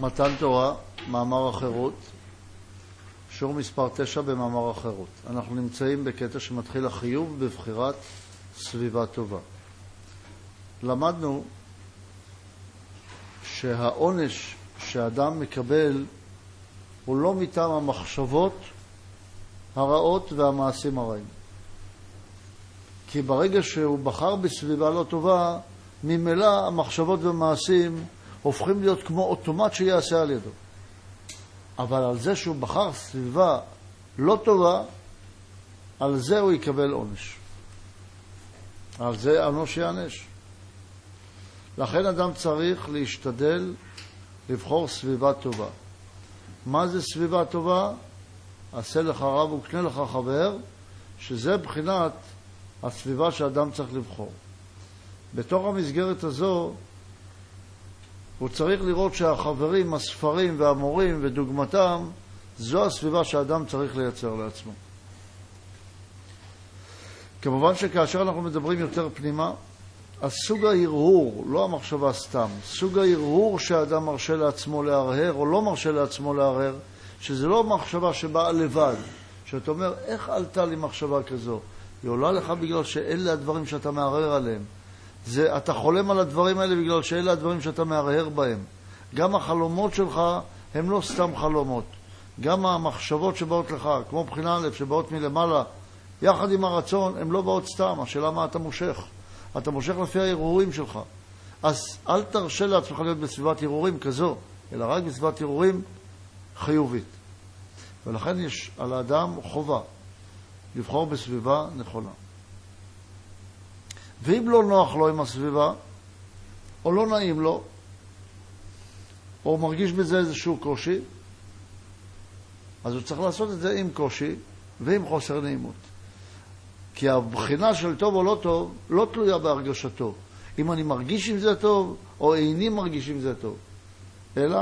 מתן תורה, מאמר החירות, שיעור מספר 9 במאמר החירות. אנחנו נמצאים בקטע שמתחיל החיוב בבחירת סביבה טובה. למדנו שהעונש שאדם מקבל הוא לא מטעם המחשבות הרעות והמעשים הרעים. כי ברגע שהוא בחר בסביבה לא טובה, ממילא המחשבות ומעשים הופכים להיות כמו אוטומט שיעשה על ידו. אבל על זה שהוא בחר סביבה לא טובה, על זה הוא יקבל עונש. על זה אנוש יענש. לכן אדם צריך להשתדל לבחור סביבה טובה. מה זה סביבה טובה? עשה לך רב וקנה לך חבר, שזה בחינת הסביבה שאדם צריך לבחור. בתוך המסגרת הזו הוא צריך לראות שהחברים, הספרים והמורים ודוגמתם, זו הסביבה שאדם צריך לייצר לעצמו. כמובן שכאשר אנחנו מדברים יותר פנימה, אז סוג ההרהור, לא המחשבה סתם, סוג ההרהור שאדם מרשה לעצמו להרהר או לא מרשה לעצמו להרהר, שזה לא מחשבה שבאה לבד, שאתה אומר, איך עלתה לי מחשבה כזו? היא עולה לך בגלל שאלה הדברים שאתה מערער עליהם. זה, אתה חולם על הדברים האלה בגלל שאלה הדברים שאתה מהרהר בהם. גם החלומות שלך הם לא סתם חלומות. גם המחשבות שבאות לך, כמו בחינה א', שבאות מלמעלה, יחד עם הרצון, הן לא באות סתם. השאלה מה אתה מושך. אתה מושך לפי ההרהורים שלך. אז אל תרשה לעצמך להיות בסביבת הרהורים כזו, אלא רק בסביבת הרהורים חיובית. ולכן יש על האדם חובה לבחור בסביבה נכונה. ואם לא נוח לו עם הסביבה, או לא נעים לו, או מרגיש בזה איזשהו קושי, אז הוא צריך לעשות את זה עם קושי ועם חוסר נעימות. כי הבחינה של טוב או לא טוב לא תלויה בהרגשתו. אם אני מרגיש עם זה טוב, או איני מרגיש עם זה טוב, אלא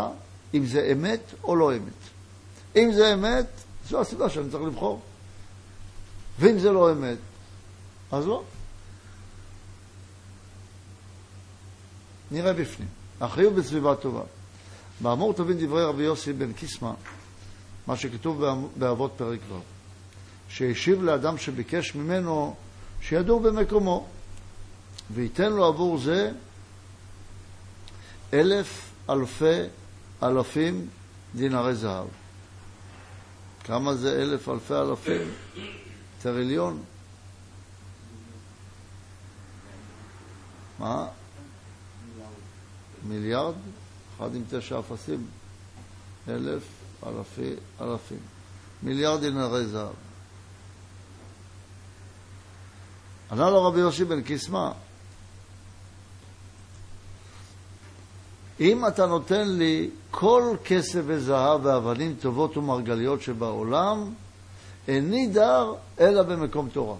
אם זה אמת או לא אמת. אם זה אמת, זו הסיבה שאני צריך לבחור. ואם זה לא אמת, אז לא. נראה בפנים. החיוב בסביבה טובה. באמור תבין דברי רבי יוסי בן קיסמא, מה שכתוב באבות פרק ו', שהשיב לאדם שביקש ממנו שידור במקומו, וייתן לו עבור זה אלף אלפי אלפים דינרי זהב. כמה זה אלף אלפי אלפים? טריליון. מה? מיליארד, אחד עם תשע אפסים, אלף, אלפי, אלפים. מיליארד דינרי זהב. ענה לו רבי יוסי בן קיסמא, אם אתה נותן לי כל כסף וזהב ואבנים טובות ומרגליות שבעולם, איני דר אלא במקום תורה.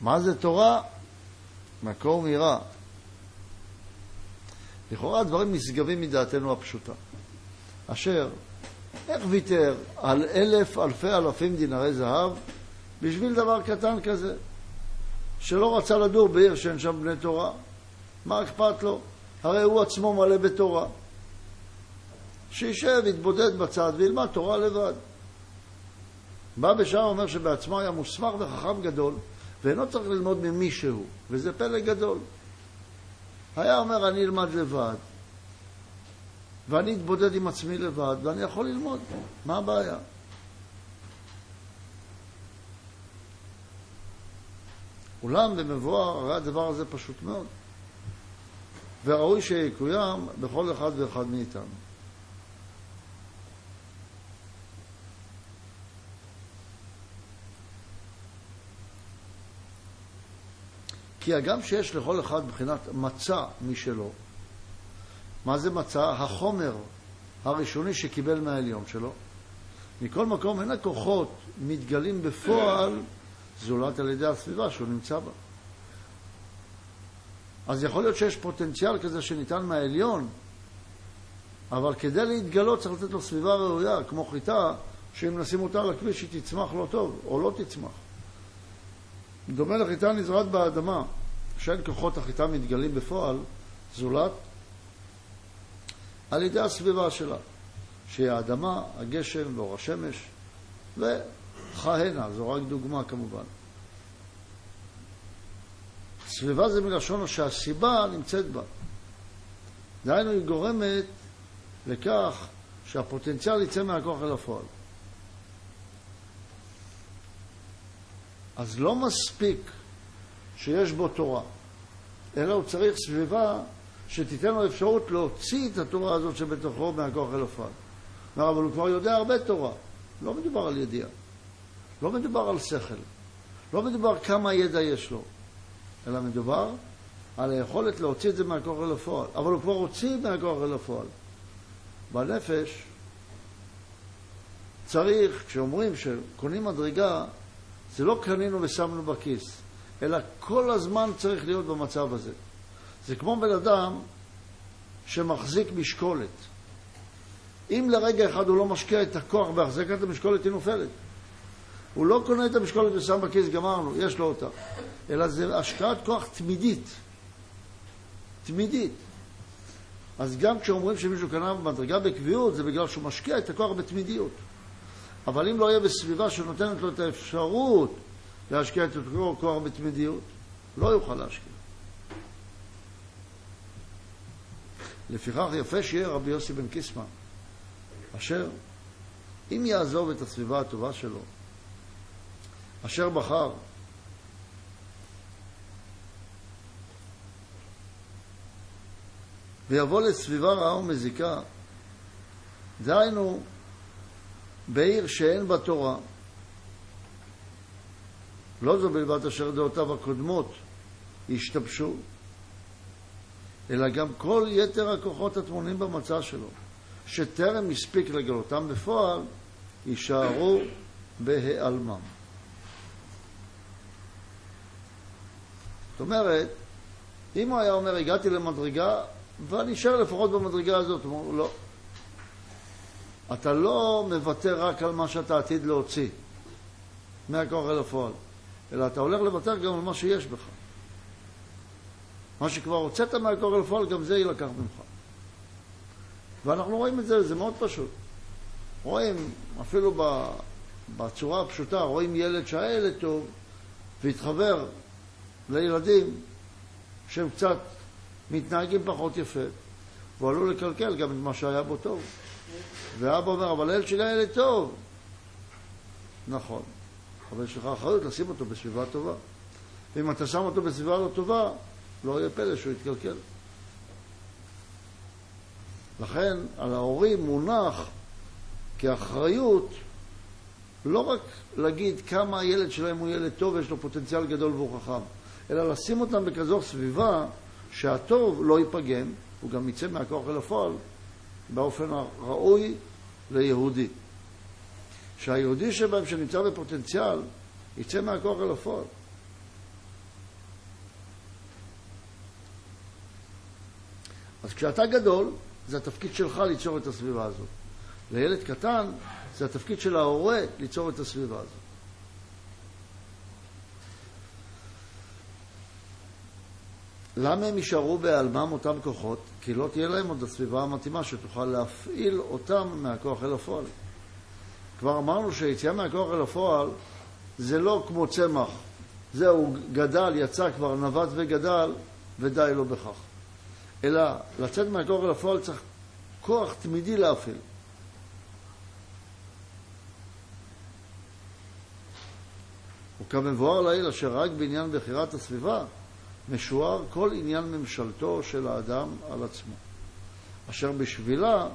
מה זה תורה? מקור מירה. לכאורה הדברים נשגבים מדעתנו הפשוטה. אשר, איך ויתר על אלף אלפי אלפים דינרי זהב בשביל דבר קטן כזה, שלא רצה לדור בעיר שאין שם בני תורה? מה אכפת לו? הרי הוא עצמו מלא בתורה. שישב, יתבודד בצד וילמד תורה לבד. בא בשם אומר שבעצמו היה מוסמך וחכם גדול, ואינו צריך ללמוד ממישהו, וזה פלא גדול. היה אומר, אני אלמד לבד, ואני אתבודד עם עצמי לבד, ואני יכול ללמוד. מה הבעיה? אולם במבואר, הרי הדבר הזה פשוט מאוד, וראוי שיקוים בכל אחד ואחד מאיתנו. כי הגם שיש לכל אחד מבחינת מצע משלו, מה זה מצע? החומר הראשוני שקיבל מהעליון שלו. מכל מקום, אין הכוחות מתגלים בפועל זולת על ידי הסביבה שהוא נמצא בה. אז יכול להיות שיש פוטנציאל כזה שניתן מהעליון, אבל כדי להתגלות צריך לתת לו סביבה ראויה, כמו חיטה, שאם נשים אותה על הכביש היא תצמח לא טוב, או לא תצמח. דומה לחיטה נזרעת באדמה, שאין כוחות החיטה מתגלים בפועל, זולת על ידי הסביבה שלה, שהיא האדמה, הגשם ואור השמש, וכהנה, זו רק דוגמה כמובן. סביבה זה מלשון שהסיבה נמצאת בה. דהיינו, היא גורמת לכך שהפוטנציאל יצא מהכוח אל הפועל. אז לא מספיק שיש בו תורה, אלא הוא צריך סביבה שתיתן לו אפשרות להוציא את התורה הזאת שבתוכו מהכוח אל הפועל. אבל הוא כבר יודע הרבה תורה. לא מדובר על ידיעה, לא מדובר על שכל, לא מדובר כמה ידע יש לו, אלא מדובר על היכולת להוציא את זה מהכוח אל הפועל. אבל הוא כבר הוציא מהכוח אל הפועל. בנפש צריך, כשאומרים שקונים מדרגה, זה לא קנינו ושמנו בכיס, אלא כל הזמן צריך להיות במצב הזה. זה כמו בן אדם שמחזיק משקולת. אם לרגע אחד הוא לא משקיע את הכוח בהחזקת המשקולת, היא נופלת. הוא לא קונה את המשקולת ושם בכיס, גמרנו, יש לו אותה. אלא זה השקעת כוח תמידית. תמידית. אז גם כשאומרים שמישהו קנה מדרגה בקביעות, זה בגלל שהוא משקיע את הכוח בתמידיות. אבל אם לא יהיה בסביבה שנותנת לו את האפשרות להשקיע את הכוח בתמידיות, לא יוכל להשקיע. לפיכך יפה שיהיה רבי יוסי בן קיסמן, אשר אם יעזוב את הסביבה הטובה שלו, אשר בחר ויבוא לסביבה רעה ומזיקה, דהיינו בעיר שאין בה תורה, לא זו בלבד אשר דעותיו הקודמות השתבשו, אלא גם כל יתר הכוחות הטמונים במצע שלו, שטרם הספיק לגלותם בפועל, יישארו בהיעלמם. זאת אומרת, אם הוא היה אומר, הגעתי למדרגה, ואני אשאר לפחות במדרגה הזאת, הוא אומר, לא. אתה לא מוותר רק על מה שאתה עתיד להוציא מהכוח אל הפועל, אלא אתה הולך לוותר גם על מה שיש בך. מה שכבר הוצאת מהכוח אל הפועל, גם זה יילקח ממך. ואנחנו רואים את זה, זה מאוד פשוט. רואים, אפילו בצורה הפשוטה, רואים ילד שהיה ילד טוב והתחבר לילדים שהם קצת מתנהגים פחות יפה, והוא עלול לקלקל גם את מה שהיה בו טוב. ואבא אומר, אבל הילד שלי היה ילד טוב. נכון, אבל יש לך אחריות לשים אותו בסביבה טובה. ואם אתה שם אותו בסביבה לא טובה, לא יהיה פלא שהוא יתקלקל. לכן על ההורים מונח כאחריות לא רק להגיד כמה הילד שלהם הוא ילד טוב ויש לו פוטנציאל גדול והוא חכם, אלא לשים אותם בכזו סביבה שהטוב לא ייפגם, הוא גם יצא מהכוח אל הפועל באופן הראוי ליהודי. שהיהודי שבהם, שנמצא בפוטנציאל, יצא מהכוח אל הפועל. אז כשאתה גדול, זה התפקיד שלך ליצור את הסביבה הזאת. לילד קטן, זה התפקיד של ההורה ליצור את הסביבה הזאת. למה הם יישארו בהיעלמם אותם כוחות? כי לא תהיה להם עוד הסביבה המתאימה שתוכל להפעיל אותם מהכוח אל הפועל. כבר אמרנו שהיציאה מהכוח אל הפועל זה לא כמו צמח. זהו, גדל, יצא כבר, נווט וגדל, ודי לו בכך. אלא לצאת מהכוח אל הפועל צריך כוח תמידי להפעיל. וכמבואר לעיל, אשר רק בעניין בחירת הסביבה, משוער כל עניין ממשלתו של האדם על עצמו, אשר בשבילה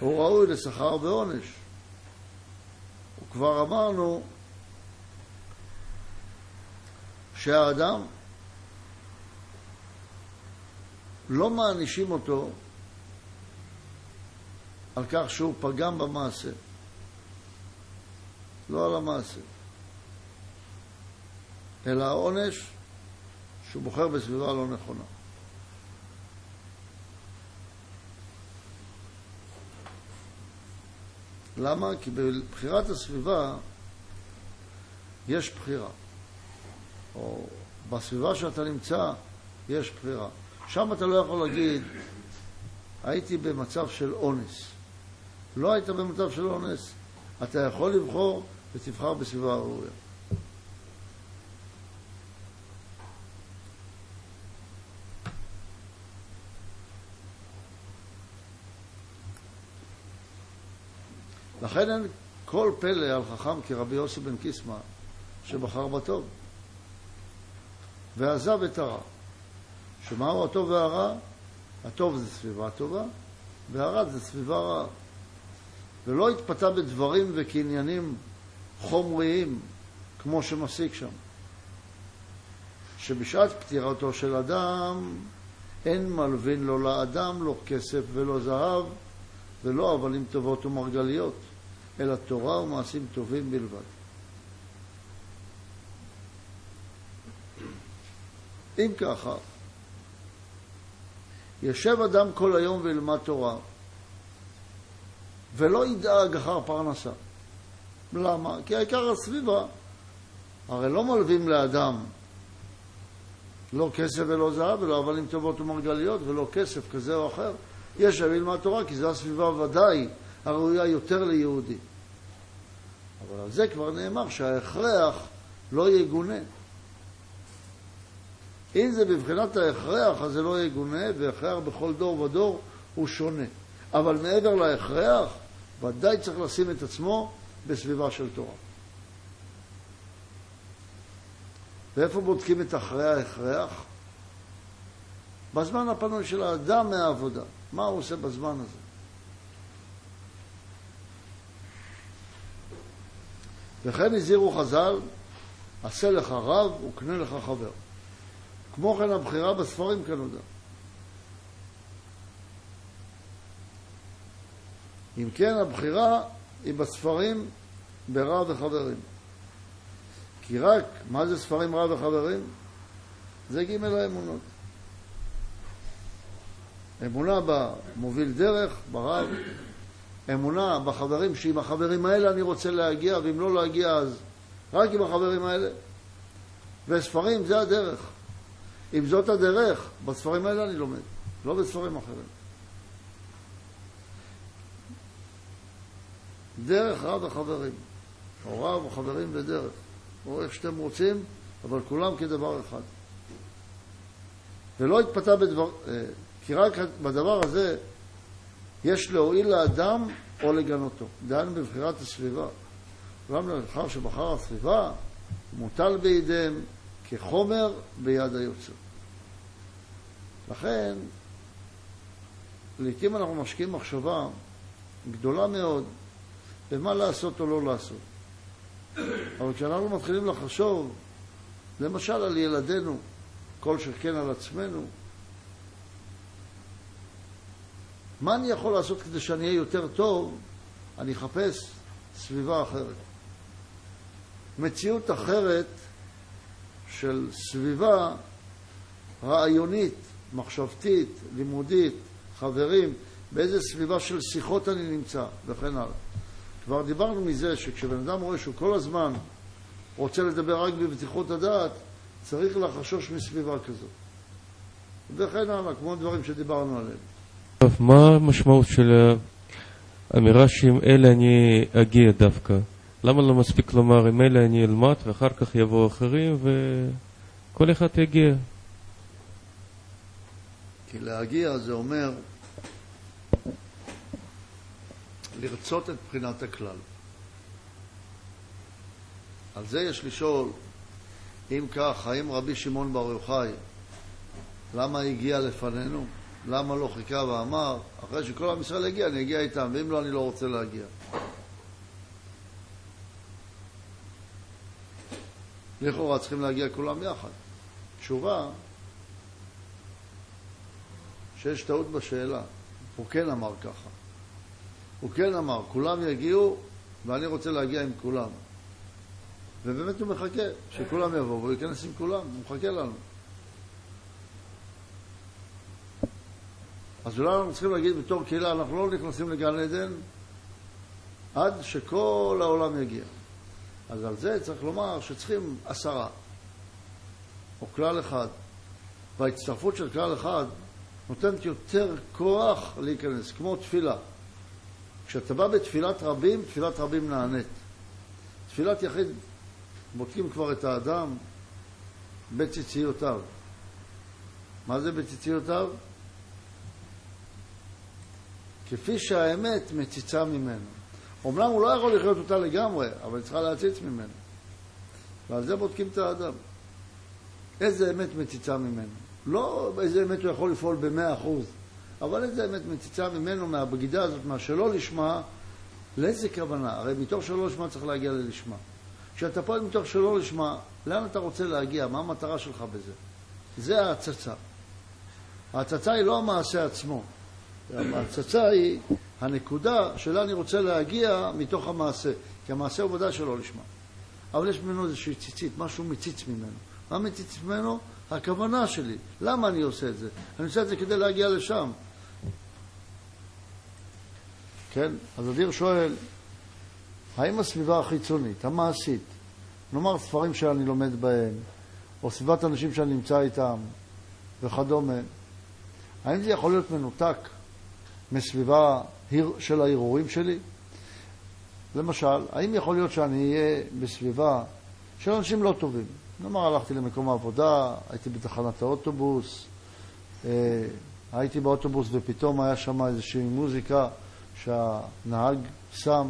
הוא ראוי לשכר ועונש. וכבר אמרנו שהאדם, לא מענישים אותו על כך שהוא פגם במעשה, לא על המעשה, אלא העונש שהוא בוחר בסביבה לא נכונה. למה? כי בבחירת הסביבה יש בחירה. או בסביבה שאתה נמצא יש בחירה. שם אתה לא יכול להגיד, הייתי במצב של אונס. לא היית במצב של אונס, אתה יכול לבחור ותבחר בסביבה הראויה. לכן אין כל פלא על חכם כרבי יוסי בן קיסמא, שבחר בטוב, ועזב את הרע. שמהו הטוב והרע? הטוב זה סביבה טובה, והרע זה סביבה רעה. ולא התפתה בדברים וקניינים חומריים, כמו שמסיק שם. שבשעת פטירתו של אדם אין מלווין לו לאדם לא כסף ולא זהב ולא אבנים טובות ומרגליות, אלא תורה ומעשים טובים בלבד. אם ככה, יושב אדם כל היום וילמד תורה, ולא ידאג אחר פרנסה. למה? כי העיקר הסביבה. הרי לא מלווים לאדם לא כסף ולא זהב ולא אבנים טובות ומרגליות ולא כסף כזה או אחר. יש שם ללמד תורה כי זו הסביבה ודאי הראויה יותר ליהודי. אבל על זה כבר נאמר שההכרח לא יגונה. אם זה בבחינת ההכרח, אז זה לא יגונה, והכרח בכל דור ודור הוא שונה. אבל מעבר להכרח, ודאי צריך לשים את עצמו בסביבה של תורה. ואיפה בודקים את אחרי ההכרח? בזמן הפנוי של האדם מהעבודה. מה הוא עושה בזמן הזה? וכן הזהירו חז"ל, עשה לך רב וקנה לך חבר. כמו כן הבחירה בספרים כנודע. אם כן, הבחירה היא בספרים ברע וחברים. כי רק, מה זה ספרים רע וחברים? זה ג' האמונות. אמונה במוביל דרך, ברב, אמונה בחברים, שעם החברים האלה אני רוצה להגיע, ואם לא להגיע אז רק עם החברים האלה. וספרים זה הדרך. אם זאת הדרך, בספרים האלה אני לומד, לא בספרים אחרים. דרך רב וחברים, או רב וחברים ודרך, או איך שאתם רוצים, אבל כולם כדבר אחד. ולא התפתה בדבר, אה, כי רק בדבר הזה יש להועיל לאדם או לגנותו. דהיינו בבחירת הסביבה. גם לאחר שבחר הסביבה, מוטל בידיהם כחומר ביד היוצר. לכן, לעתים אנחנו משקיעים מחשבה גדולה מאוד במה לעשות או לא לעשות. אבל כשאנחנו מתחילים לחשוב, למשל על ילדינו, כל שכן על עצמנו, מה אני יכול לעשות כדי שאני אהיה יותר טוב? אני אחפש סביבה אחרת. מציאות אחרת של סביבה רעיונית, מחשבתית, לימודית, חברים, באיזה סביבה של שיחות אני נמצא, וכן הלאה. כבר דיברנו מזה שכשבן אדם רואה שהוא כל הזמן רוצה לדבר רק בבטיחות הדעת, צריך לחשוש מסביבה כזאת. וכן הלאה, כמו דברים שדיברנו עליהם. טוב, מה המשמעות של האמירה שעם אלה אני אגיע דווקא? למה לא מספיק לומר עם אלה אני אלמד ואחר כך יבואו אחרים וכל אחד יגיע? כי להגיע זה אומר לרצות את בחינת הכלל. על זה יש לשאול, אם כך, האם רבי שמעון בר יוחאי, למה הגיע לפנינו? למה לא חיכה ואמר, אחרי שכל עם ישראל הגיע, אני אגיע איתם, ואם לא, אני לא רוצה להגיע. לכאורה צריכים להגיע כולם יחד. תשובה, שיש טעות בשאלה. הוא כן אמר ככה. הוא כן אמר, כולם יגיעו ואני רוצה להגיע עם כולם. ובאמת הוא מחכה שכולם יבואו והוא ייכנס עם כולם, הוא מחכה לנו. אז אולי אנחנו צריכים להגיד בתור קהילה, אנחנו לא נכנסים לגן עדן עד שכל העולם יגיע. אז על זה צריך לומר שצריכים עשרה, או כלל אחד. וההצטרפות של כלל אחד נותנת יותר כוח להיכנס, כמו תפילה. כשאתה בא בתפילת רבים, תפילת רבים נענית. תפילת יחיד, בודקים כבר את האדם בציציותיו. מה זה בציציותיו? כפי שהאמת מציצה ממנו. אומנם הוא לא יכול לחיות אותה לגמרי, אבל היא צריכה להציץ ממנו. ועל זה בודקים את האדם. איזה אמת מציצה ממנו. לא איזה אמת הוא יכול לפעול במאה אחוז, אבל איזה אמת מציצה ממנו מהבגידה הזאת, מהשלא לשמה, לאיזה כוונה? הרי מתוך שלא לשמה צריך להגיע ללשמה. כשאתה פועל מתוך שלא לשמה, לאן אתה רוצה להגיע? מה המטרה שלך בזה? זה ההצצה. ההצצה היא לא המעשה עצמו. ההצצה היא הנקודה שלה אני רוצה להגיע מתוך המעשה. כי המעשה הוא ודאי שלא לשמה. אבל יש ממנו איזושהי ציצית, משהו מציץ ממנו. מה מציץ ממנו? הכוונה שלי. למה אני עושה את זה? אני עושה את זה כדי להגיע לשם. כן? אז אדיר שואל, האם הסביבה החיצונית, המעשית, נאמר ספרים שאני לומד בהם, או סביבת אנשים שאני נמצא איתם וכדומה, האם זה יכול להיות מנותק מסביבה של ההרהורים שלי? למשל, האם יכול להיות שאני אהיה בסביבה של אנשים לא טובים? נאמר, הלכתי למקום העבודה, הייתי בתחנת האוטובוס, אה, הייתי באוטובוס ופתאום היה שם איזושהי מוזיקה שהנהג שם,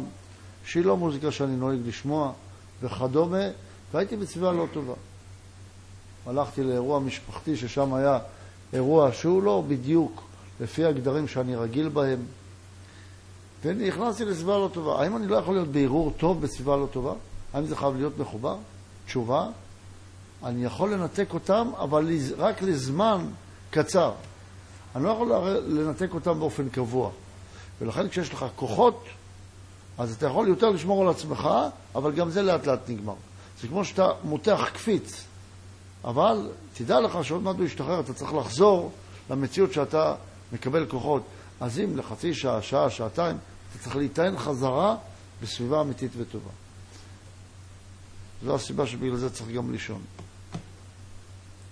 שהיא לא מוזיקה שאני נוהג לשמוע וכדומה, והייתי בסביבה לא טובה. הלכתי לאירוע משפחתי ששם היה אירוע שהוא לא בדיוק לפי הגדרים שאני רגיל בהם, ונכנסתי לסביבה לא טובה. האם אני לא יכול להיות בערעור טוב בסביבה לא טובה? האם זה חייב להיות מחובר? תשובה, אני יכול לנתק אותם, אבל רק לזמן קצר. אני לא יכול לנתק אותם באופן קבוע. ולכן כשיש לך כוחות, אז אתה יכול יותר לשמור על עצמך, אבל גם זה לאט לאט נגמר. זה כמו שאתה מותח קפיץ, אבל תדע לך שעוד מעט הוא ישתחרר, אתה צריך לחזור למציאות שאתה מקבל כוחות. אז אם לחצי שעה, שעה, שעתיים, אתה צריך להיטען חזרה בסביבה אמיתית וטובה. זו הסיבה שבגלל זה צריך גם לישון.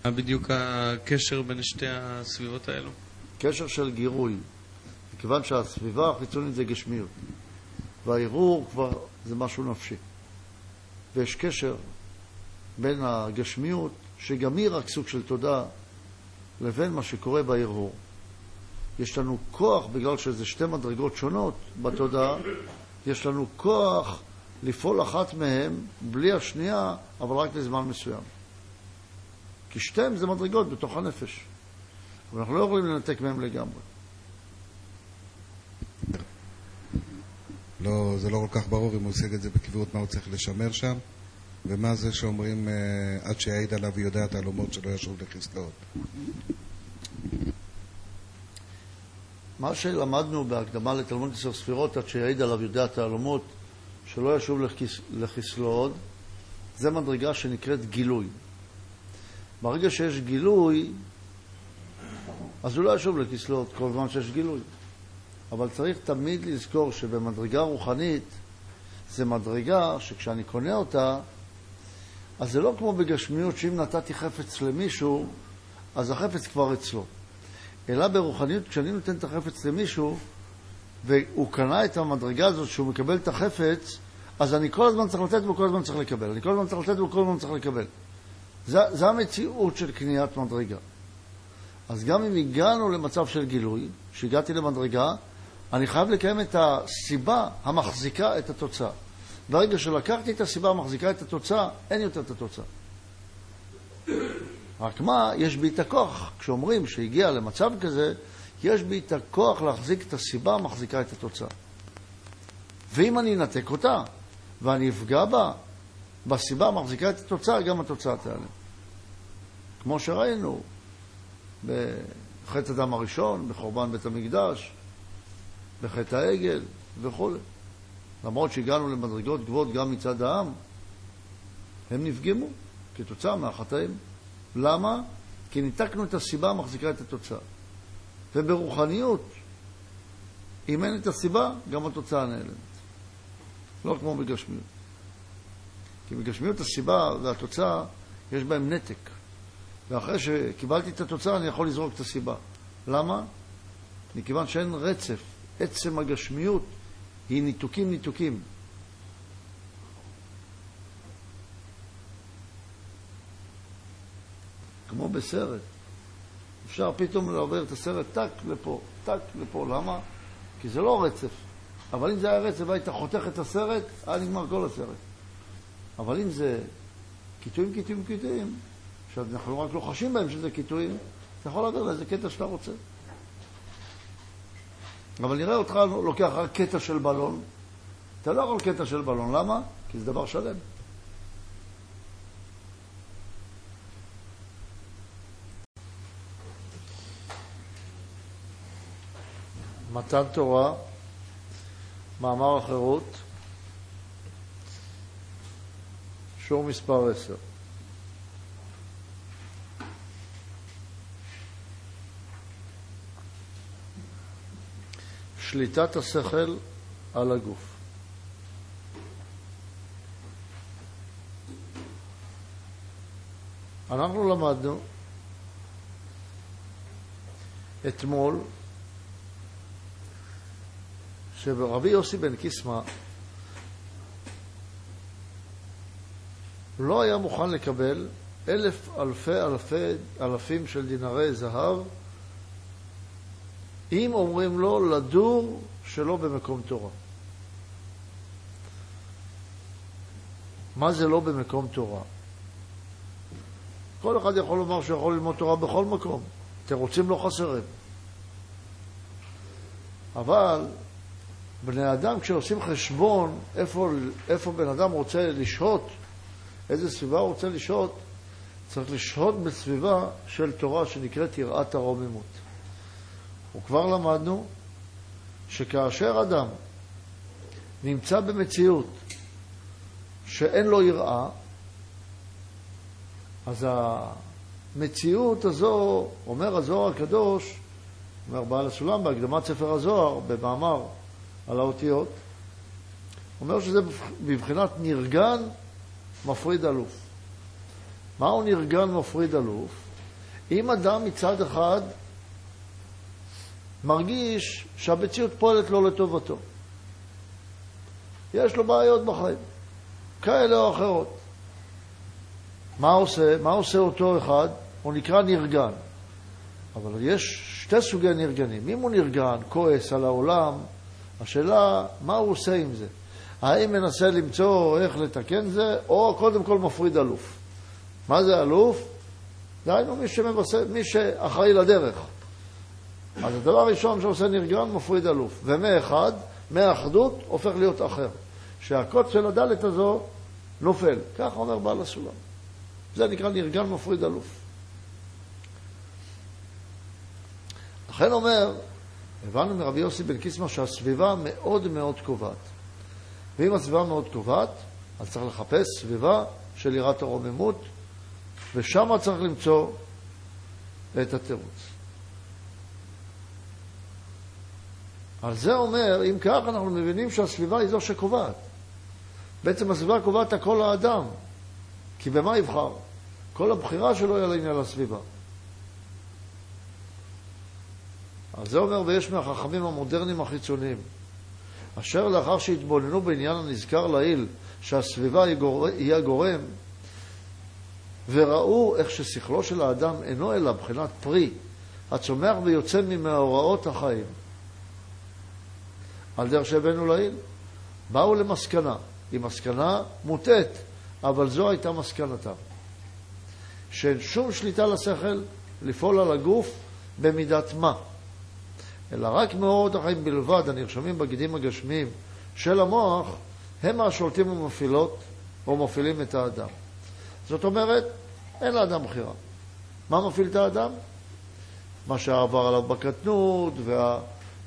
מה בדיוק הקשר בין שתי הסביבות האלו? קשר של גירוי. מכיוון שהסביבה החיצונית זה גשמיות, והערעור כבר זה משהו נפשי. ויש קשר בין הגשמיות, שגם היא רק סוג של תודה, לבין מה שקורה בערעור. יש לנו כוח, בגלל שזה שתי מדרגות שונות בתודעה, יש לנו כוח לפעול אחת מהן בלי השנייה, אבל רק לזמן מסוים. כי שתיהן זה מדרגות בתוך הנפש. אבל אנחנו לא יכולים לנתק מהן לגמרי. לא, זה לא כל כך ברור אם הוא עושה את זה בקביעות, מה הוא צריך לשמר שם, ומה זה שאומרים אה, עד שיעיד עליו ויודע תעלומות שלא ישוב לחזקאות. מה שלמדנו בהקדמה לתלמוד עשר ספירות, עד שיעיד עליו יודע תעלומות שלא ישוב לכסלו עוד, זה מדרגה שנקראת גילוי. ברגע שיש גילוי, אז הוא לא ישוב לכסלו עוד כל זמן שיש גילוי. אבל צריך תמיד לזכור שבמדרגה רוחנית זה מדרגה שכשאני קונה אותה, אז זה לא כמו בגשמיות שאם נתתי חפץ למישהו, אז החפץ כבר אצלו. אלא ברוחניות, כשאני נותן את החפץ למישהו, והוא קנה את המדרגה הזאת שהוא מקבל את החפץ, אז אני כל הזמן צריך לתת וכל הזמן צריך לקבל. אני כל הזמן צריך לתת וכל הזמן צריך לקבל. זו המציאות של קניית מדרגה. אז גם אם הגענו למצב של גילוי, שהגעתי למדרגה, אני חייב לקיים את הסיבה המחזיקה את התוצאה. ברגע שלקחתי את הסיבה המחזיקה את התוצאה, אין יותר את התוצאה. רק מה, יש בי את הכוח. כשאומרים שהגיע למצב כזה, יש בי את הכוח להחזיק את הסיבה המחזיקה את התוצאה. ואם אני אנתק אותה, ואני אפגע בה, בסיבה המחזיקה את התוצאה, גם התוצאה תיעלם. כמו שראינו בחטא הדם הראשון, בחורבן בית המקדש, בחטא העגל וכו'. למרות שהגענו למדרגות גבוהות גם מצד העם, הם נפגמו כתוצאה מהחטאים. למה? כי ניתקנו את הסיבה המחזיקה את התוצאה. וברוחניות, אם אין את הסיבה, גם התוצאה נעלמת. לא כמו בגשמיות. כי בגשמיות הסיבה והתוצאה, יש בהם נתק. ואחרי שקיבלתי את התוצאה, אני יכול לזרוק את הסיבה. למה? מכיוון שאין רצף. עצם הגשמיות היא ניתוקים ניתוקים. כמו בסרט. אפשר פתאום לעבור את הסרט טק לפה, טק לפה. למה? כי זה לא רצף. אבל אם זה היה רצף והיית חותך את הסרט, היה נגמר כל הסרט. אבל אם זה קיטויים, קיטויים, קיטויים, שאנחנו רק לא חשים בהם שזה קיטויים, אתה יכול להעביר לאיזה קטע שאתה רוצה. אבל נראה אותך לוקח רק קטע של בלון. אתה לא יכול קטע של בלון. למה? כי זה דבר שלם. מתן תורה, מאמר החירות, שיעור מספר עשר. שליטת השכל על הגוף. אנחנו למדנו אתמול שרבי יוסי בן קיסמא לא היה מוכן לקבל אלף אלפי אלפי אלפים של דינרי זהב אם אומרים לו לדור שלא במקום תורה. מה זה לא במקום תורה? כל אחד יכול לומר שהוא יכול ללמוד תורה בכל מקום. תירוצים לא חסרים. אבל בני אדם, כשעושים חשבון איפה, איפה בן אדם רוצה לשהות, איזה סביבה הוא רוצה לשהות, צריך לשהות בסביבה של תורה שנקראת יראת הרוממות. וכבר למדנו שכאשר אדם נמצא במציאות שאין לו יראה, אז המציאות הזו, אומר הזוהר הקדוש, אומר בעל הסולם בהקדמת ספר הזוהר, במאמר על האותיות, אומר שזה בבחינת נרגן מפריד אלוף. מהו נרגן מפריד אלוף? אם אדם מצד אחד מרגיש שהמציאות פועלת לא לטובתו. יש לו בעיות בחיים, כאלה או אחרות. מה עושה? מה עושה אותו אחד? הוא נקרא נרגן. אבל יש שתי סוגי נרגנים. אם הוא נרגן, כועס על העולם, השאלה, מה הוא עושה עם זה? האם מנסה למצוא איך לתקן זה, או קודם כל מפריד אלוף? מה זה אלוף? דהיינו מי, מי שאחראי לדרך. אז הדבר הראשון שעושה נרגן, מפריד אלוף. ומאחד, מאחדות, הופך להיות אחר. שהקוץ של הדלת הזו נופל. כך אומר בעל הסולם. זה נקרא נרגן מפריד אלוף. לכן אומר, הבנו מרבי יוסי בן קיסמא שהסביבה מאוד מאוד קובעת. ואם הסביבה מאוד קובעת, אז צריך לחפש סביבה של יראת הרוממות, ושם צריך למצוא את התירוץ. על זה אומר, אם כך, אנחנו מבינים שהסביבה היא זו שקובעת. בעצם הסביבה קובעת הכל האדם, כי במה יבחר? כל הבחירה שלו היא על עניין הסביבה. אז זה אומר, ויש מהחכמים המודרניים החיצוניים, אשר לאחר שהתבוננו בעניין הנזכר לעיל, שהסביבה היא, גור... היא הגורם, וראו איך ששכלו של האדם אינו אלא בחינת פרי, הצומח ויוצא ממאורעות החיים. על דרך שהבאנו לעיל. באו למסקנה, היא מסקנה מוטית, אבל זו הייתה מסקנתם. שאין שום שליטה לשכל לפעול על הגוף במידת מה, אלא רק מאורות החיים בלבד הנרשמים בגידים הגשמיים של המוח, הם השולטים ומפעילות או מפעילים את האדם. זאת אומרת, אין לאדם בחירה. מה מפעיל את האדם? מה שעבר עליו בקטנות, וה...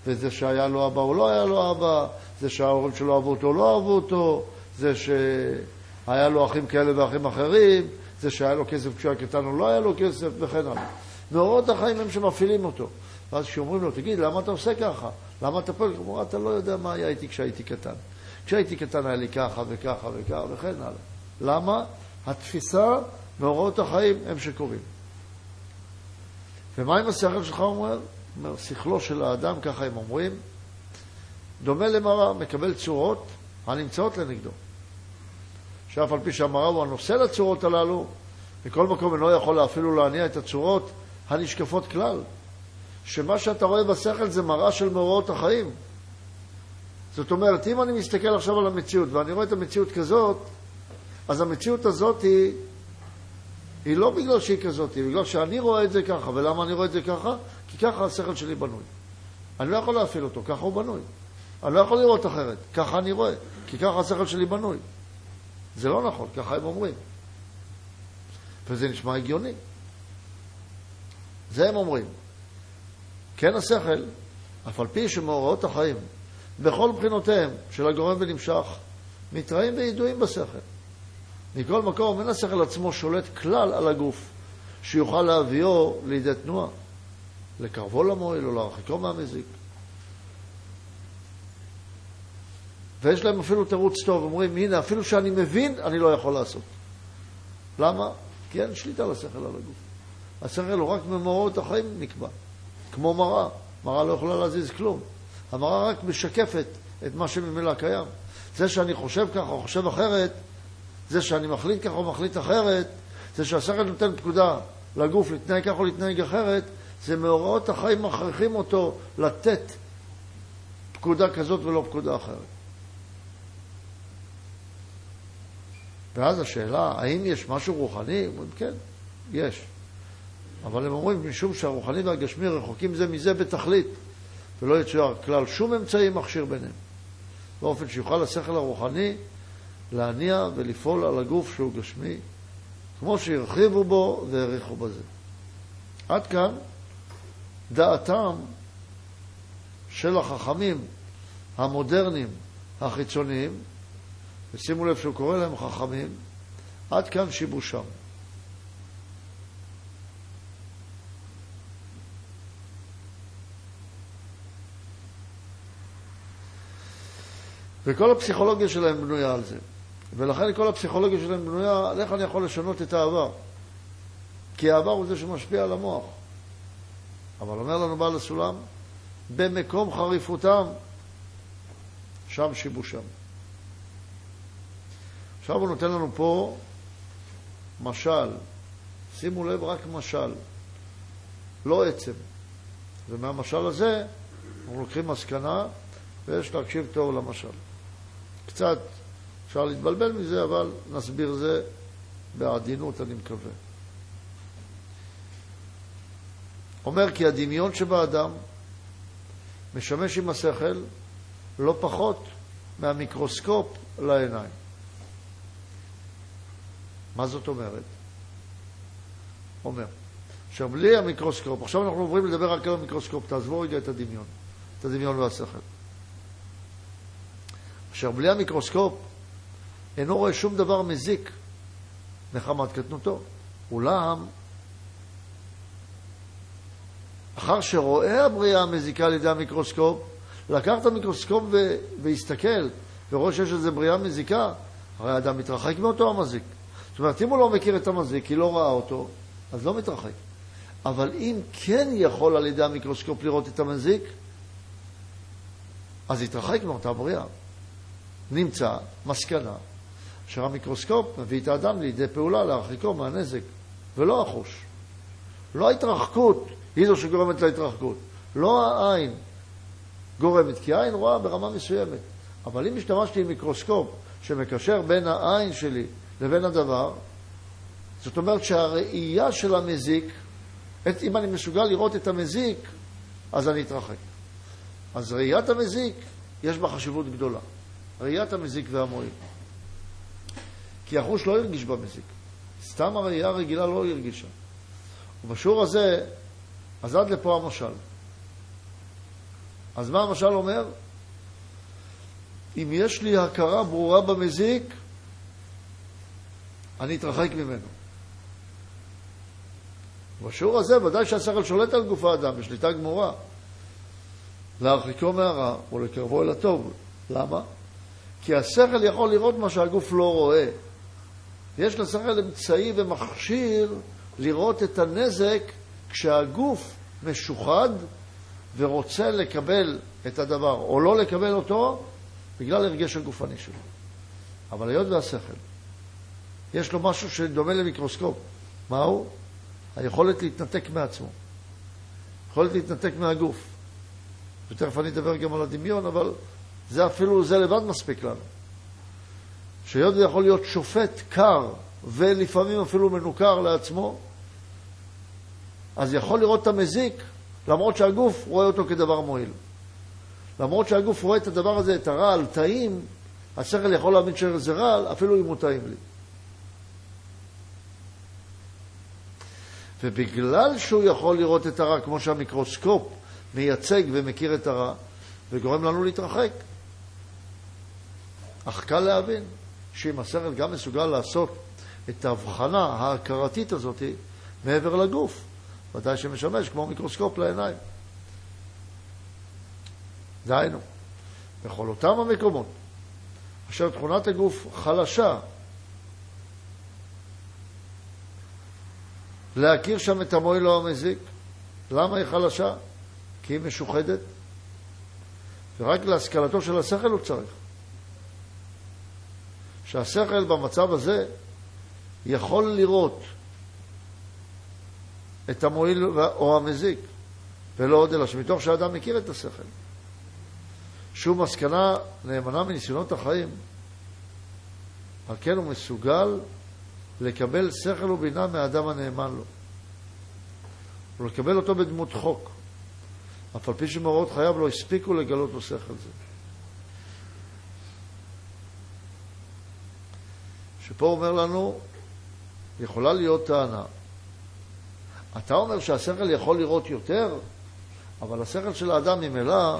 וזה שהיה לו אבא או לא היה לו אבא, זה שההורים שלו אהבו אותו או לא אהבו אותו, זה שהיה לו אחים כאלה ואחים אחרים, זה שהיה לו כסף כשהוא היה קטן או לא היה לו כסף וכן הלאה. מאורות החיים הם שמפעילים אותו. ואז כשאומרים לו, תגיד, למה אתה עושה ככה? למה אתה פועל? הוא אומר, אתה לא יודע מה היה איתי כשהייתי קטן. כשהייתי קטן היה לי ככה וככה וככה וכן הלאה. למה? התפיסה מאורעות החיים הם שקורים. ומה אם השכל שלך אומר? אומר, שכלו של האדם, ככה הם אומרים, דומה למראה, מקבל צורות הנמצאות לנגדו. שאף על פי שהמראה הוא הנושא לצורות הללו, מכל מקום אינו יכול אפילו להניע את הצורות הנשקפות כלל. שמה שאתה רואה בשכל זה מראה של מאורעות החיים. זאת אומרת, אם אני מסתכל עכשיו על המציאות ואני רואה את המציאות כזאת, אז המציאות הזאת היא, היא לא בגלל שהיא כזאת, היא בגלל שאני רואה את זה ככה. ולמה אני רואה את זה ככה? כי ככה השכל שלי בנוי. אני לא יכול להפעיל אותו, ככה הוא בנוי. אני לא יכול לראות אחרת, ככה אני רואה, כי ככה השכל שלי בנוי. זה לא נכון, ככה הם אומרים. וזה נשמע הגיוני. זה הם אומרים. כן השכל, אף על פי שמאורעות החיים, בכל בחינותיהם של הגורם ונמשך, מתראים וידועים בשכל. מכל מקום, אין השכל עצמו שולט כלל על הגוף, שיוכל להביאו לידי תנועה, לקרבו למועיל או להרחיקו מהמזיק. ויש להם אפילו תירוץ טוב, אומרים, הנה, אפילו שאני מבין, אני לא יכול לעשות. למה? כי אין שליטה לשכל על הגוף. השכל הוא רק ממאורעות החיים נקבע, כמו מראה. מראה לא יכולה להזיז כלום. המראה רק משקפת את מה שממילא קיים. זה שאני חושב ככה או חושב אחרת, זה שאני מחליט ככה או מחליט אחרת, זה שהשכל נותן פקודה לגוף להתנהג ככה או להתנהג אחרת, זה מאורעות החיים מכריחים אותו לתת פקודה כזאת ולא פקודה אחרת. ואז השאלה, האם יש משהו רוחני? כן, יש. אבל הם אומרים, משום שהרוחני והגשמי רחוקים זה מזה בתכלית, ולא יצויר כלל שום אמצעי מכשיר ביניהם, באופן שיוכל השכל הרוחני להניע ולפעול על הגוף שהוא גשמי, כמו שהרחיבו בו והעריכו בזה. עד כאן דעתם של החכמים המודרניים החיצוניים, ושימו לב שהוא קורא להם חכמים, עד כאן שיבושם. וכל הפסיכולוגיה שלהם בנויה על זה. ולכן כל הפסיכולוגיה שלהם בנויה על איך אני יכול לשנות את העבר. כי העבר הוא זה שמשפיע על המוח. אבל אומר לנו בעל הסולם, במקום חריפותם, שם שיבושם. עכשיו הוא נותן לנו פה משל. שימו לב, רק משל, לא עצם. ומהמשל הזה אנחנו לוקחים מסקנה, ויש להקשיב טוב למשל. קצת אפשר להתבלבל מזה, אבל נסביר זה בעדינות, אני מקווה. אומר כי הדמיון שבאדם משמש עם השכל לא פחות מהמיקרוסקופ לעיניים. מה זאת אומרת? אומר, עכשיו בלי המיקרוסקופ, עכשיו אנחנו עוברים לדבר רק על המיקרוסקופ, תעזבו רגע את הדמיון, את הדמיון והשכל. אשר בלי המיקרוסקופ אינו רואה שום דבר מזיק מחמת קטנותו. אולם, אחר שרואה הבריאה המזיקה על ידי המיקרוסקופ, לקח את המיקרוסקופ ו- והסתכל ורואה שיש איזו בריאה מזיקה, הרי האדם מתרחק מאותו המזיק. זאת אומרת, אם הוא לא מכיר את המזיק, כי לא ראה אותו, אז לא מתרחק. אבל אם כן יכול על ידי המיקרוסקופ לראות את המזיק, אז יתרחק מאותה בריאה. נמצא מסקנה אשר המיקרוסקופ מביא את האדם לידי פעולה להרחיקו מהנזק, ולא החוש. לא ההתרחקות היא זו שגורמת להתרחקות, לא העין גורמת, כי העין רואה ברמה מסוימת. אבל אם השתמשתי עם מיקרוסקופ שמקשר בין העין שלי לבין הדבר, זאת אומרת שהראייה של המזיק, אם אני מסוגל לראות את המזיק, אז אני אתרחק. אז ראיית המזיק, יש בה חשיבות גדולה. ראיית המזיק והמועיל. כי החוש לא הרגיש במזיק. סתם הראייה הרגילה לא הרגישה. ובשיעור הזה, אז עד לפה המשל. אז מה המשל אומר? אם יש לי הכרה ברורה במזיק, אני אתרחק ממנו. בשיעור הזה ודאי שהשכל שולט על גוף האדם בשליטה גמורה. להרחיקו מהרע ולקרבו אל הטוב. למה? כי השכל יכול לראות מה שהגוף לא רואה. יש לשכל אמצעי ומכשיר לראות את הנזק כשהגוף משוחד ורוצה לקבל את הדבר או לא לקבל אותו בגלל הרגש הגופני שלו. אבל היות והשכל, יש לו משהו שדומה למיקרוסקופ. מהו? היכולת להתנתק מעצמו. יכולת להתנתק מהגוף. ותכף אני אדבר גם על הדמיון, אבל זה אפילו, זה לבד מספיק לנו. שהיות ויכול להיות שופט קר ולפעמים אפילו מנוכר לעצמו, אז יכול לראות את המזיק, למרות שהגוף רואה אותו כדבר מועיל. למרות שהגוף רואה את הדבר הזה, את הרעל, טעים, השכל יכול להאמין שזה רעל, אפילו אם הוא טעים לי. ובגלל שהוא יכול לראות את הרע כמו שהמיקרוסקופ מייצג ומכיר את הרע, וגורם לנו להתרחק. אך קל להבין שאם השכל גם מסוגל לעשות את ההבחנה ההכרתית הזאת מעבר לגוף, ודאי שמשמש כמו מיקרוסקופ לעיניים. דהיינו, בכל אותם המקומות אשר תכונת הגוף חלשה, להכיר שם את המועיל או המזיק. למה היא חלשה? כי היא משוחדת, ורק להשכלתו של השכל הוא צריך. שהשכל במצב הזה יכול לראות את המועיל או המזיק, ולא עוד אלא שמתוך שהאדם מכיר את השכל. שום מסקנה נאמנה מניסיונות החיים, על כן הוא מסוגל לקבל שכל ובינה מהאדם הנאמן לו, ולקבל אותו בדמות חוק, אף על פי שמאורעות חייו לא הספיקו לגלות לו שכל זה. שפה אומר לנו, יכולה להיות טענה. אתה אומר שהשכל יכול לראות יותר, אבל השכל של האדם ממילא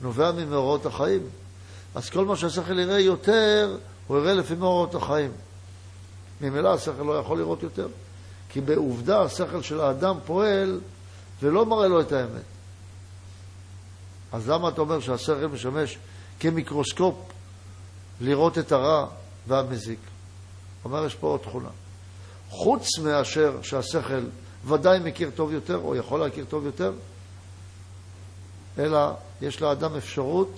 נובע ממאורעות החיים. אז כל מה שהשכל יראה יותר, הוא יראה לפי מאורעות החיים. ממילא השכל לא יכול לראות יותר. כי בעובדה השכל של האדם פועל ולא מראה לו את האמת. אז למה אתה אומר שהשכל משמש כמיקרוסקופ לראות את הרע והמזיק? אומר, יש פה עוד תכונה. חוץ מאשר שהשכל ודאי מכיר טוב יותר, או יכול להכיר טוב יותר, אלא יש לאדם אפשרות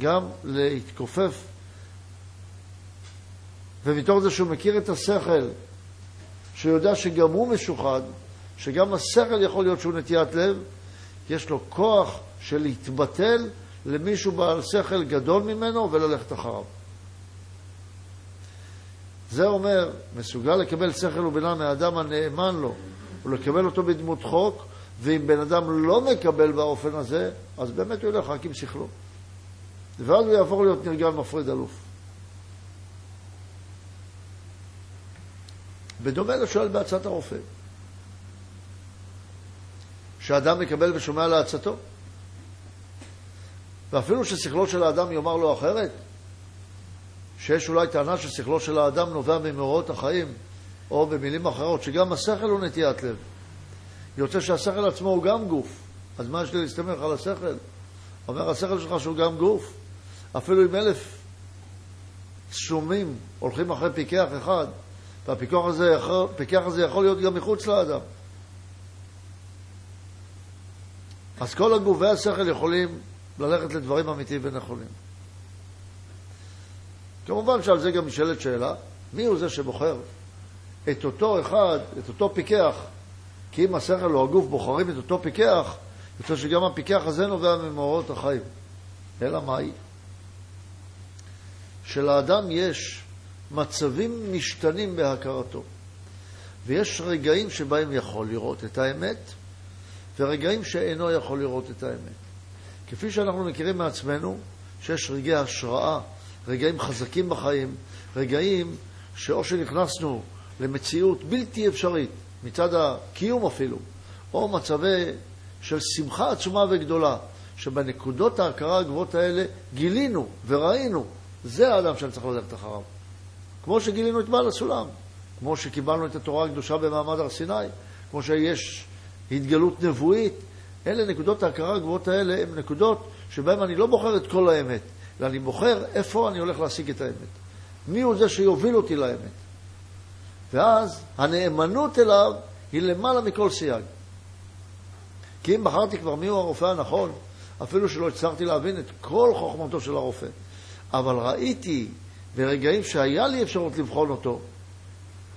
גם להתכופף, ומתוך זה שהוא מכיר את השכל, שהוא יודע שגם הוא משוחד, שגם השכל יכול להיות שהוא נטיית לב, יש לו כוח של להתבטל למישהו בעל שכל גדול ממנו וללכת אחריו. זה אומר, מסוגל לקבל שכל ובינה מהאדם הנאמן לו ולקבל אותו בדמות חוק, ואם בן אדם לא מקבל באופן הזה, אז באמת הוא ילך רק עם שכלו. ואז הוא יהפוך להיות נרגן מפריד אלוף. בדומה לשואל בעצת הרופא, שאדם מקבל ושומע לעצתו, ואפילו ששכלו של האדם יאמר לו אחרת, שיש אולי טענה ששכלו של האדם נובע ממאורעות החיים, או במילים אחרות, שגם השכל הוא נטיית לב. יוצא שהשכל עצמו הוא גם גוף, אז מה יש לי להסתמך על השכל? אומר השכל שלך שהוא גם גוף. אפילו אם אלף שומים הולכים אחרי פיקח אחד, והפיקח הזה, יכול, הזה יכול להיות גם מחוץ לאדם. אז כל הגוף והשכל יכולים ללכת לדברים אמיתיים ונכונים. כמובן שעל זה גם נשאלת שאלה, מי הוא זה שבוחר את אותו אחד, את אותו פיקח, כי אם השכל או הגוף בוחרים את אותו פיקח, יוצא שגם הפיקח הזה נובע ממאורעות החיים. אלא מאי? שלאדם יש מצבים משתנים בהכרתו. ויש רגעים שבהם יכול לראות את האמת, ורגעים שאינו יכול לראות את האמת. כפי שאנחנו מכירים מעצמנו, שיש רגעי השראה, רגעים חזקים בחיים, רגעים שאו שנכנסנו למציאות בלתי אפשרית, מצד הקיום אפילו, או מצבי של שמחה עצומה וגדולה, שבנקודות ההכרה הגבוהות האלה גילינו וראינו, זה האדם שאני צריך ללכת אחריו. כמו שגילינו את בעל הסולם, כמו שקיבלנו את התורה הקדושה במעמד הר סיני, כמו שיש התגלות נבואית, אלה נקודות ההכרה הגבוהות האלה הן נקודות שבהן אני לא בוחר את כל האמת, אלא אני בוחר איפה אני הולך להשיג את האמת. מי הוא זה שיוביל אותי לאמת. ואז הנאמנות אליו היא למעלה מכל סייג. כי אם בחרתי כבר מיהו הרופא הנכון, אפילו שלא הצלחתי להבין את כל חוכמתו של הרופא, אבל ראיתי ברגעים שהיה לי אפשרות לבחון אותו,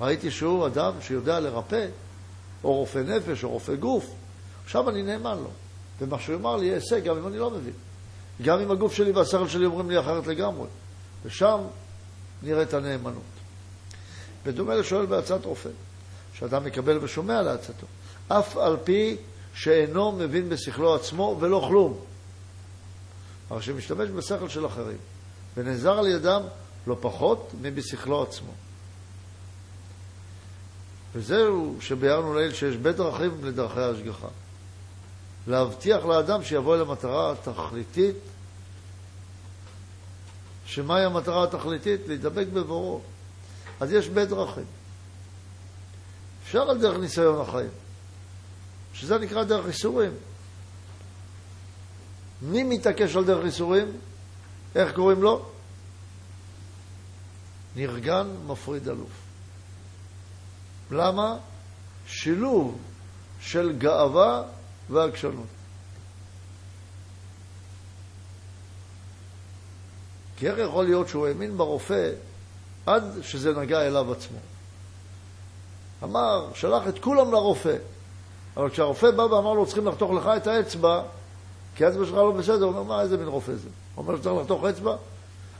ראיתי שהוא אדם שיודע לרפא, או רופא נפש, או רופא גוף. עכשיו אני נאמן לו. ומה שהוא אמר לי יהיה הישג, גם אם אני לא מבין. גם אם הגוף שלי והשכל שלי אומרים לי אחרת לגמרי. ושם נראית הנאמנות. בדומה לשואל בעצת רופא, שאדם מקבל ושומע לעצתו, אף על פי שאינו מבין בשכלו עצמו ולא כלום, אבל שמשתמש בשכל של אחרים, ונעזר על ידם לא פחות מבשכלו עצמו. וזהו שביארנו לעיל שיש בית דרכים לדרכי ההשגחה. להבטיח לאדם שיבוא אל המטרה התכליתית, שמהי המטרה התכליתית? להידבק בבורו. אז יש בית דרכים. אפשר על דרך ניסיון החיים, שזה נקרא דרך איסורים. מי מתעקש על דרך איסורים? איך קוראים לו? נרגן מפריד אלוף. למה? שילוב של גאווה ועקשנות. כי איך יכול להיות שהוא האמין ברופא עד שזה נגע אליו עצמו? אמר, שלח את כולם לרופא, אבל כשהרופא בא ואמר לו, צריכים לחתוך לך את האצבע, כי האצבע שלך לא בסדר, הוא אומר, מה, איזה מין רופא זה? הוא אומר שצריך לחתוך אצבע?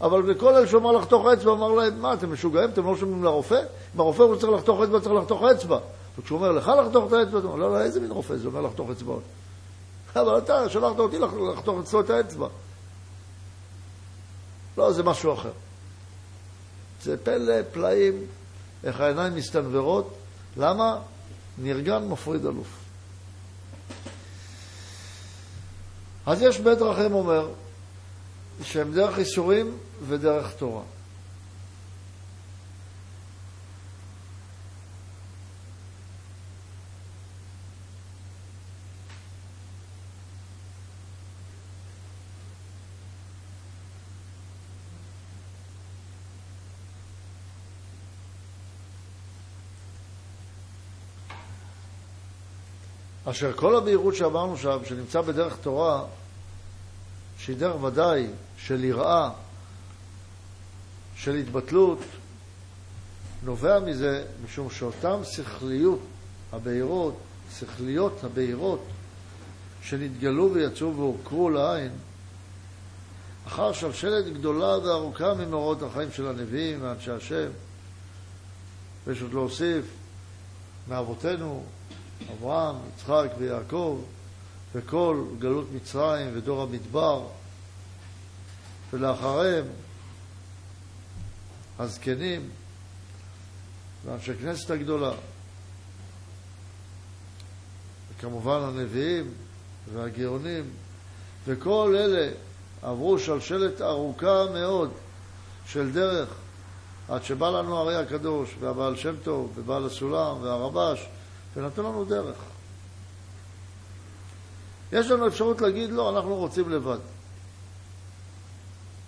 אבל בכל אלה שהוא אמר לחתוך אצבע, אמר להם, מה, אתם משוגעים? אתם לא שומעים לרופא? אם הרופא הוא צריך לחתוך אצבע, צריך לחתוך אצבע. וכשהוא אומר לך לחתוך את האצבע, אתה אומר, לא, לא, איזה מין רופא זה? אומר לחתוך אצבעות. אבל אתה שלחת אותי לחתוך אצלו את האצבע. לא, זה משהו אחר. זה פלא, פלאים, איך העיניים מסתנוורות. למה? נרגן מפריד אלוף. אז יש בית רחם אומר, שהם דרך איסורים ודרך תורה. אשר כל הבהירות שאמרנו שם, שנמצא בדרך תורה, שהיא דרך ודאי של יראה, של התבטלות, נובע מזה משום שאותן שכליות הבהירות, שכליות הבהירות, שנתגלו ויצאו והוכרו לעין, אחר שלשלת גדולה וארוכה ממאורות החיים של הנביאים ואנשי השם, ויש עוד להוסיף מאבותינו, אברהם, יצחק ויעקב, וכל גלות מצרים ודור המדבר, ולאחריהם הזקנים ואנשי כנסת הגדולה, וכמובן הנביאים והגאונים, וכל אלה עברו שלשלת ארוכה מאוד של דרך עד שבא לנו הרי הקדוש והבעל שם טוב ובעל הסולם והרבש ונתנו לנו דרך. יש לנו אפשרות להגיד, לא, אנחנו רוצים לבד.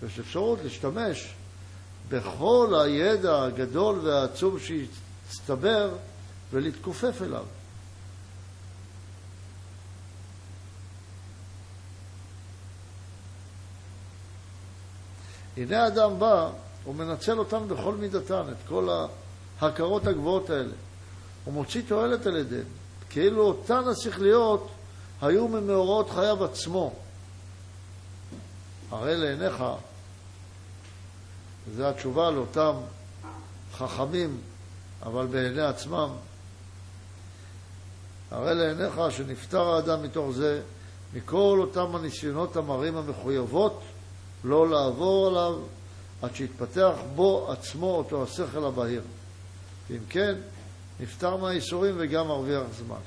יש אפשרות להשתמש בכל הידע הגדול והעצום שהצטבר ולהתכופף אליו. הנה אדם בא, הוא מנצל אותן בכל מידתן, את כל ההכרות הגבוהות האלה. הוא מוציא תועלת על ידיהן, כאילו אותן השכליות היו ממאורעות חייו עצמו. הרי לעיניך, וזו התשובה לאותם חכמים, אבל בעיני עצמם, הרי לעיניך שנפטר האדם מתוך זה, מכל אותם הניסיונות המרים המחויבות לא לעבור עליו עד שיתפתח בו עצמו אותו השכל הבהיר. ואם כן, נפטר מהייסורים וגם מרוויח זמן.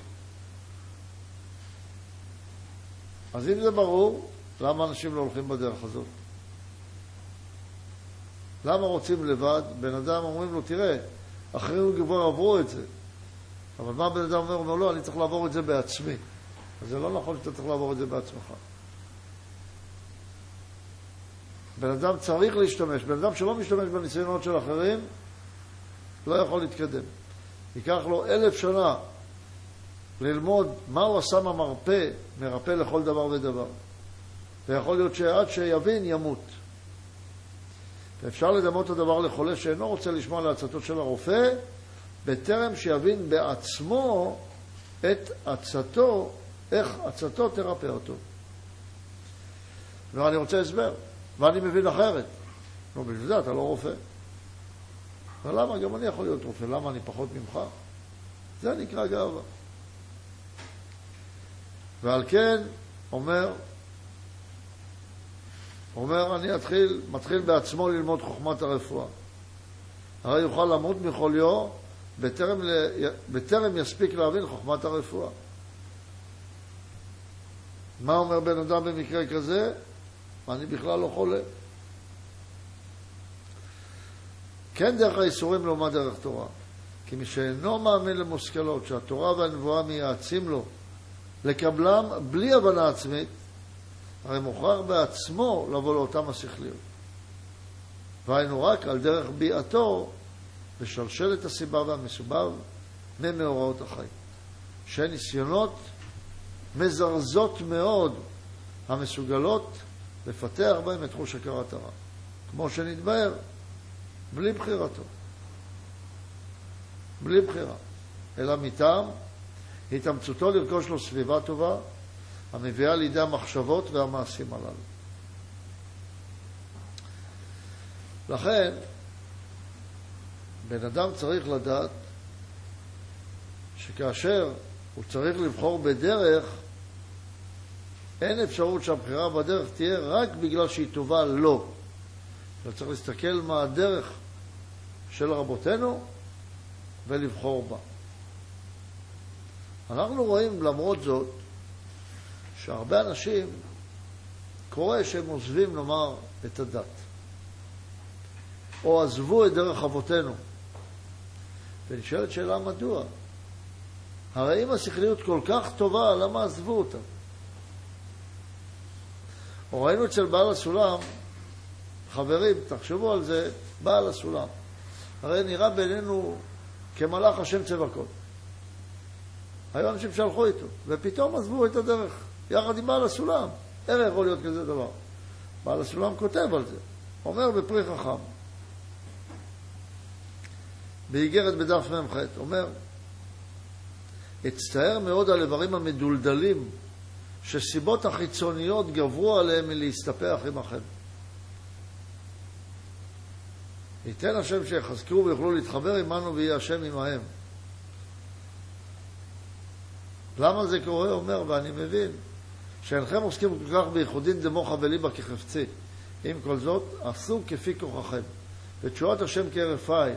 אז אם זה ברור, למה אנשים לא הולכים בדרך הזאת? למה רוצים לבד? בן אדם אומרים לו, תראה, אחרים כבר עברו את זה. אבל מה בן אדם אומר? הוא אומר, לא, אני צריך לעבור את זה בעצמי. אז זה לא נכון שאתה צריך לעבור את זה בעצמך. בן אדם צריך להשתמש. בן אדם שלא משתמש בניסיונות של אחרים, לא יכול להתקדם. ייקח לו אלף שנה ללמוד מה הוא עשה מהמרפא, מרפא לכל דבר ודבר. ויכול להיות שעד שיבין, ימות. ואפשר לדמות את הדבר לחולה שאינו רוצה לשמוע לעצתו של הרופא, בטרם שיבין בעצמו את עצתו, איך עצתו תרפא אותו. ואני רוצה הסבר, ואני מבין אחרת. נו, בשביל זה אתה לא רופא. ולמה? גם אני יכול להיות רופא, למה אני פחות ממך? זה נקרא גאווה. ועל כן אומר, אומר, אני אתחיל, מתחיל בעצמו ללמוד חוכמת הרפואה. הרי יוכל למות מחוליו בטרם, בטרם יספיק להבין חוכמת הרפואה. מה אומר בן אדם במקרה כזה? אני בכלל לא חולה. כן דרך האיסורים לעומת דרך תורה. כי מי שאינו מאמין למושכלות שהתורה והנבואה מייעצים לו לקבלם בלי הבנה עצמית, הרי מוכרח בעצמו לבוא לאותם השכליות. והיינו רק על דרך ביאתו בשלשלת הסיבה והמסובב ממאורעות החיים. שהן ניסיונות מזרזות מאוד המסוגלות לפתח בהם את חוש הכרת הרע. כמו שנתבהר, בלי בחירתו. בלי בחירה. אלא מטעם התאמצותו לרכוש לו סביבה טובה המביאה לידי המחשבות והמעשים הללו. לכן, בן אדם צריך לדעת שכאשר הוא צריך לבחור בדרך, אין אפשרות שהבחירה בדרך תהיה רק בגלל שהיא טובה לו. אתה צריך להסתכל מה הדרך של רבותינו ולבחור בה. אנחנו רואים למרות זאת שהרבה אנשים קורה שהם עוזבים, נאמר, את הדת, או עזבו את דרך אבותינו. ונשאלת שאלה מדוע. הרי אם השכליות כל כך טובה, למה עזבו אותה? או ראינו אצל בעל הסולם, חברים, תחשבו על זה, בעל הסולם. הרי נראה בינינו כמלאך השם צבקות. היו אנשים שהלכו איתו, ופתאום עזבו את הדרך, יחד עם בעל הסולם. איך יכול להיות כזה דבר? בעל הסולם כותב על זה, אומר בפרי חכם, באיגרת בדף מ"ח, אומר, אצטער מאוד על איברים המדולדלים שסיבות החיצוניות גברו עליהם מלהסתפח עמכם. ייתן השם שיחזקו ויוכלו להתחבר עמנו ויהיה השם עמהם. למה זה קורה? אומר, ואני מבין, שאינכם עוסקים כל כך בייחודין דמוחה וליבה כחפצי. עם כל זאת, עשו כפי כוחכם. ותשועת השם כהרף עין.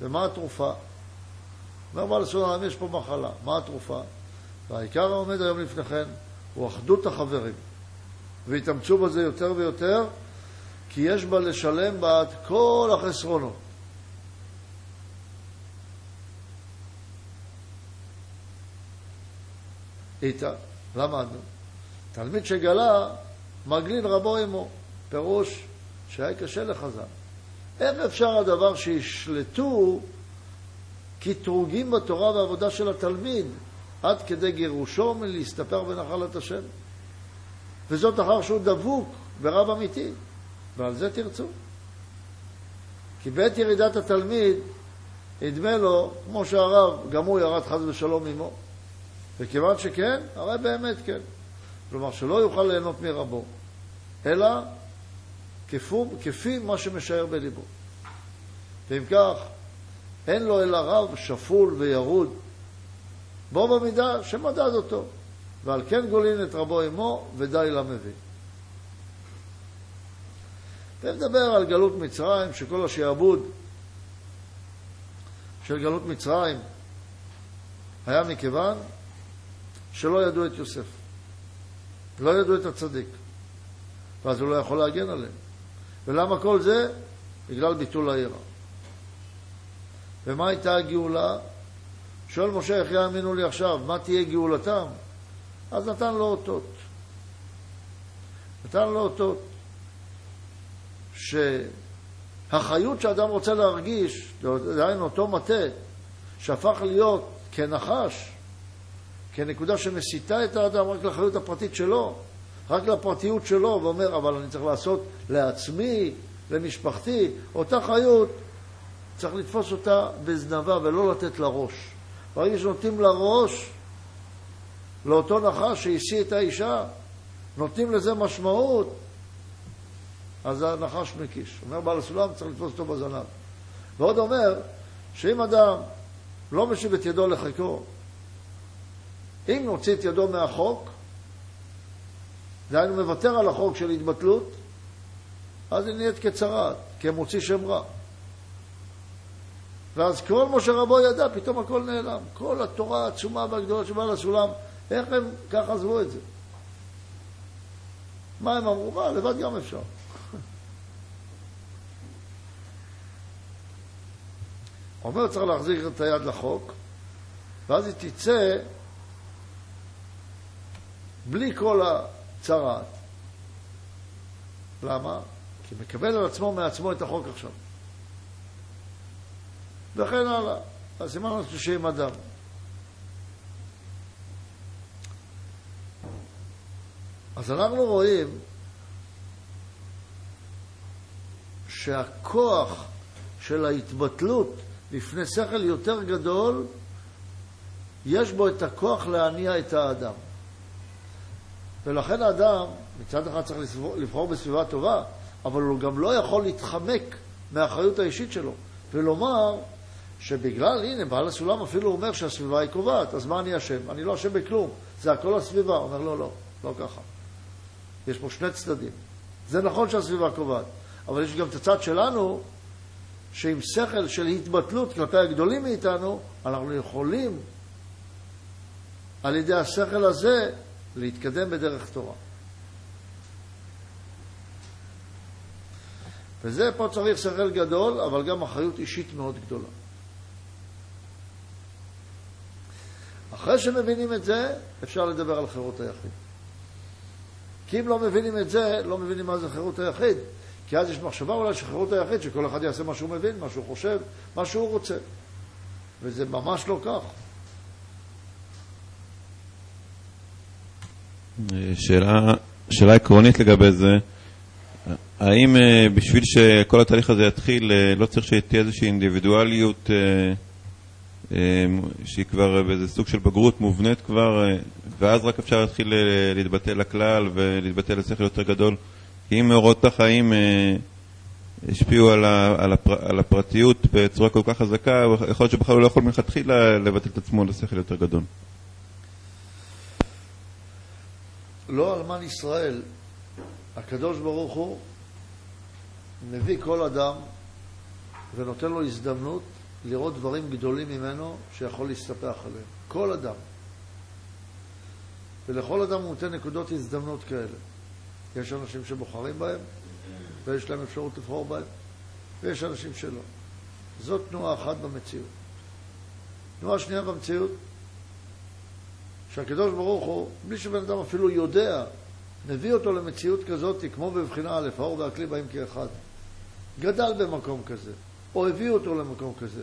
ומה התרופה? אומר בעל הסולם, יש פה מחלה. מה התרופה? והעיקר העומד היום לפניכם הוא אחדות החברים. והתאמצו בזה יותר ויותר, כי יש בה לשלם בעד כל החסרונות. איתה, למדנו. תלמיד שגלה, מגלין רבו עמו. פירוש שהיה קשה לחז"ל. איך אפשר הדבר שישלטו קטרוגים בתורה והעבודה של התלמיד עד כדי גירושו מלהסתפר בנחלת השם? וזאת אחר שהוא דבוק ברב אמיתי. ועל זה תרצו. כי בעת ירידת התלמיד, ידמה לו, כמו שהרב, גם הוא ירד חס ושלום עמו. וכיוון שכן, הרי באמת כן. כלומר, שלא יוכל ליהנות מרבו, אלא כפו, כפי מה שמשער בליבו. ואם כך, אין לו אלא רב שפול וירוד, בו במידה שמדד אותו, ועל כן גולין את רבו עמו, ודי למבין. ונדבר על גלות מצרים, שכל השעבוד של גלות מצרים היה מכיוון שלא ידעו את יוסף. לא ידעו את הצדיק. ואז הוא לא יכול להגן עליהם. ולמה כל זה? בגלל ביטול העיר. ומה הייתה הגאולה? שואל משה, איך יאמינו לי עכשיו? מה תהיה גאולתם? אז נתן לו אותות. נתן לו אותות. שהחיות שאדם רוצה להרגיש, דהיינו אותו מטה, שהפך להיות כנחש, כנקודה שמסיטה את האדם רק לאחריות הפרטית שלו, רק לפרטיות שלו, ואומר, אבל אני צריך לעשות לעצמי, למשפחתי, אותה חיות, צריך לתפוס אותה בזנבה ולא לתת לה ראש. ברגע שנותנים לה ראש, לאותו נחש שהשיא את האישה, נותנים לזה משמעות, אז הנחש מקיש. אומר בעל הסולם, צריך לתפוס אותו בזנב. ועוד אומר, שאם אדם לא משיב את ידו לחיקו, אם נוציא את ידו מהחוק, דהיינו מוותר על החוק של התבטלות, אז היא נהיית כצרעת, כמוציא שם רע. ואז כל משה רבו ידע, פתאום הכל נעלם. כל התורה העצומה והגדולה שבאה לסולם, איך הם ככה עזבו את זה? מה הם אמרו? מה, לבד גם אפשר. אומר צריך להחזיר את היד לחוק, ואז היא תצא בלי כל הצרעת. למה? כי מקבל על עצמו מעצמו את החוק עכשיו. וכן הלאה. הסימן השלישי עם אדם. אז אנחנו רואים שהכוח של ההתבטלות לפני שכל יותר גדול, יש בו את הכוח להניע את האדם. ולכן האדם, מצד אחד צריך לבחור בסביבה טובה, אבל הוא גם לא יכול להתחמק מהאחריות האישית שלו, ולומר שבגלל, הנה, בעל הסולם אפילו אומר שהסביבה היא קובעת, אז מה אני אשם? אני לא אשם בכלום, זה הכל הסביבה. הוא אומר, לא, לא, לא ככה. יש פה שני צדדים. זה נכון שהסביבה קובעת, אבל יש גם את הצד שלנו, שעם שכל של התבטלות כלפי הגדולים מאיתנו, אנחנו יכולים על ידי השכל הזה להתקדם בדרך תורה. וזה פה צריך שכל גדול, אבל גם אחריות אישית מאוד גדולה. אחרי שמבינים את זה, אפשר לדבר על חירות היחיד. כי אם לא מבינים את זה, לא מבינים מה זה חירות היחיד. כי אז יש מחשבה אולי של חירות היחיד, שכל אחד יעשה מה שהוא מבין, מה שהוא חושב, מה שהוא רוצה. וזה ממש לא כך. שאלה, שאלה עקרונית לגבי זה, האם אה, בשביל שכל התהליך הזה יתחיל, אה, לא צריך שתהיה איזושהי אינדיבידואליות אה, שהיא כבר באיזה סוג של בגרות מובנית כבר, ואז רק אפשר להתחיל להתבטא לכלל ולהתבטא לשכל יותר גדול? כי אם מאורעות החיים השפיעו על, על, הפר, על הפרטיות בצורה כל כך חזקה, יכול להיות שבכלל הוא לא יכול מלכתחילה לבטל את עצמו לשכל יותר גדול. לא אלמן ישראל, הקדוש ברוך הוא מביא כל אדם ונותן לו הזדמנות לראות דברים גדולים ממנו שיכול להסתפח עליהם. כל אדם. ולכל אדם הוא נותן נקודות הזדמנות כאלה. יש אנשים שבוחרים בהם, ויש להם אפשרות לבחור בהם, ויש אנשים שלא. זאת תנועה אחת במציאות. תנועה שנייה במציאות, שהקדוש ברוך הוא, בלי שבן אדם אפילו יודע, מביא אותו למציאות כזאת, כמו בבחינה א', האור והכלי באים כאחד. גדל במקום כזה, או הביא אותו למקום כזה.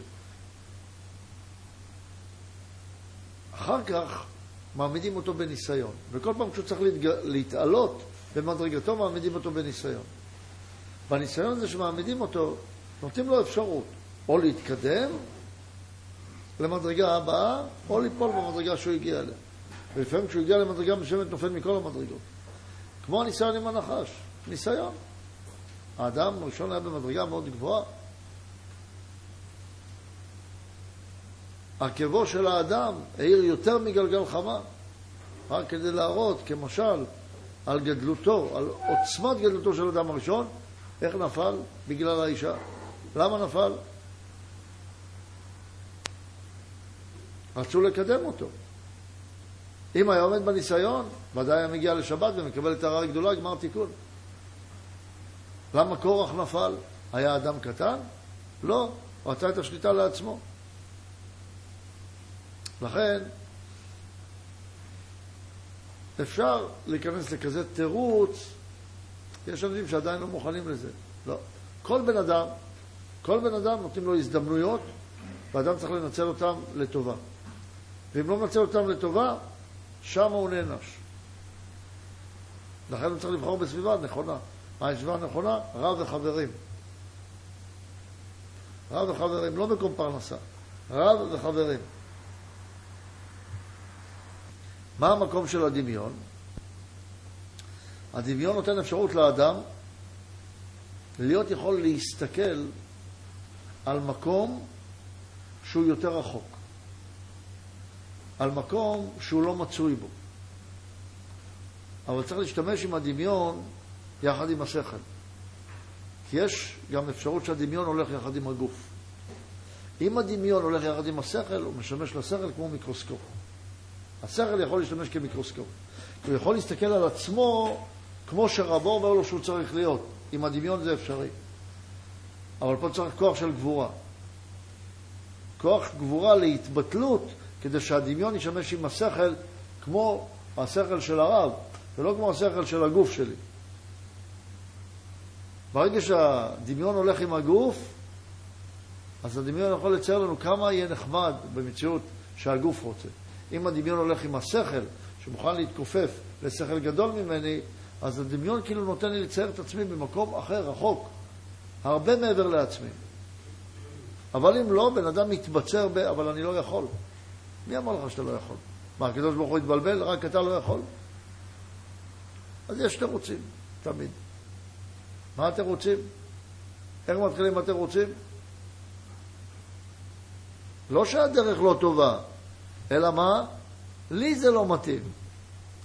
אחר כך מעמידים אותו בניסיון, וכל פעם כשהוא צריך להתג... להתעלות במדרגתו, מעמידים אותו בניסיון. בניסיון הזה שמעמידים אותו, נותנים לו אפשרות או להתקדם למדרגה הבאה, או ליפול במדרגה שהוא הגיע אליה. ולפעמים כשהוא הגיע למדרגה מסוימת נופל מכל המדרגות. כמו הניסיון עם הנחש, ניסיון. האדם הראשון היה במדרגה מאוד גבוהה. עקבו של האדם העיר יותר מגלגל חמה, רק כדי להראות, כמשל, על גדלותו, על עוצמת גדלותו של האדם הראשון, איך נפל? בגלל האישה. למה נפל? רצו לקדם אותו. אם היה עומד בניסיון, ודאי היה מגיע לשבת ומקבל את הרעה הגדולה, גמר תיקון. למה קורח נפל? היה אדם קטן? לא, הוא רצה את השליטה לעצמו. לכן, אפשר להיכנס לכזה תירוץ, יש אנשים שעדיין לא מוכנים לזה. לא. כל בן אדם, כל בן אדם נותנים לו הזדמנויות, ואדם צריך לנצל אותן לטובה. ואם לא מנצל אותן לטובה, שם הוא נענש. לכן הוא צריך לבחור בסביבה נכונה. מה הסביבה הנכונה? רב וחברים. רב וחברים, לא מקום פרנסה. רב וחברים. מה המקום של הדמיון? הדמיון נותן אפשרות לאדם להיות יכול להסתכל על מקום שהוא יותר רחוק, על מקום שהוא לא מצוי בו. אבל צריך להשתמש עם הדמיון יחד עם השכל. כי יש גם אפשרות שהדמיון הולך יחד עם הגוף. אם הדמיון הולך יחד עם השכל, הוא משמש לשכל כמו מיקרוסקופ. השכל יכול להשתמש כמיקרוסקופ. הוא יכול להסתכל על עצמו כמו שרבו אומר לו שהוא צריך להיות. עם הדמיון זה אפשרי. אבל פה צריך כוח של גבורה. כוח גבורה להתבטלות, כדי שהדמיון ישמש עם השכל כמו השכל של הרב, ולא כמו השכל של הגוף שלי. ברגע שהדמיון הולך עם הגוף, אז הדמיון יכול לצייר לנו כמה יהיה נחמד במציאות שהגוף רוצה. אם הדמיון הולך עם השכל, שמוכן להתכופף לשכל גדול ממני, אז הדמיון כאילו נותן לי לצייר את עצמי במקום אחר, רחוק, הרבה מעבר לעצמי. אבל אם לא, בן אדם מתבצר ב... אבל אני לא יכול. מי אמר לך שאתה לא יכול? מה, הקדוש ברוך הוא התבלבל? רק אתה לא יכול? אז יש תירוצים, תמיד. מה התירוצים? איך מתחילים התירוצים? לא שהדרך לא טובה, אלא מה? לי זה לא מתאים.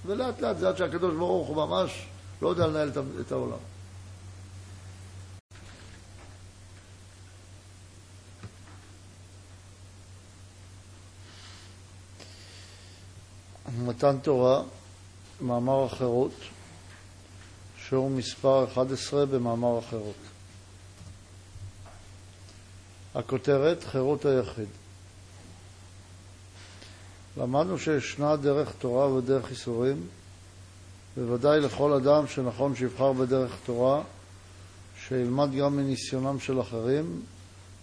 ולאט לאט זה עד שהקדוש ברוך הוא ממש לא יודע לנהל את העולם. מתן תורה, מאמר החירות, שיעור מספר 11 במאמר החירות. הכותרת, חירות היחיד. למדנו שישנה דרך תורה ודרך איסורים, בוודאי לכל אדם שנכון שיבחר בדרך תורה, שילמד גם מניסיונם של אחרים,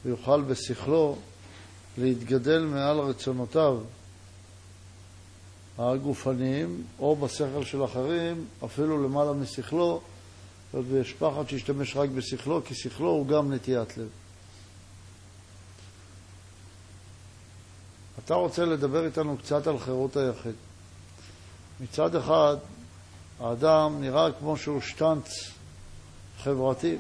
ויוכל בשכלו להתגדל מעל רצונותיו הגופניים, או בשכל של אחרים, אפילו למעלה משכלו, ויש פחד שישתמש רק בשכלו, כי שכלו הוא גם נטיית לב. אתה רוצה לדבר איתנו קצת על חירות היחיד. מצד אחד, האדם נראה כמו שהוא שטנץ חברתי,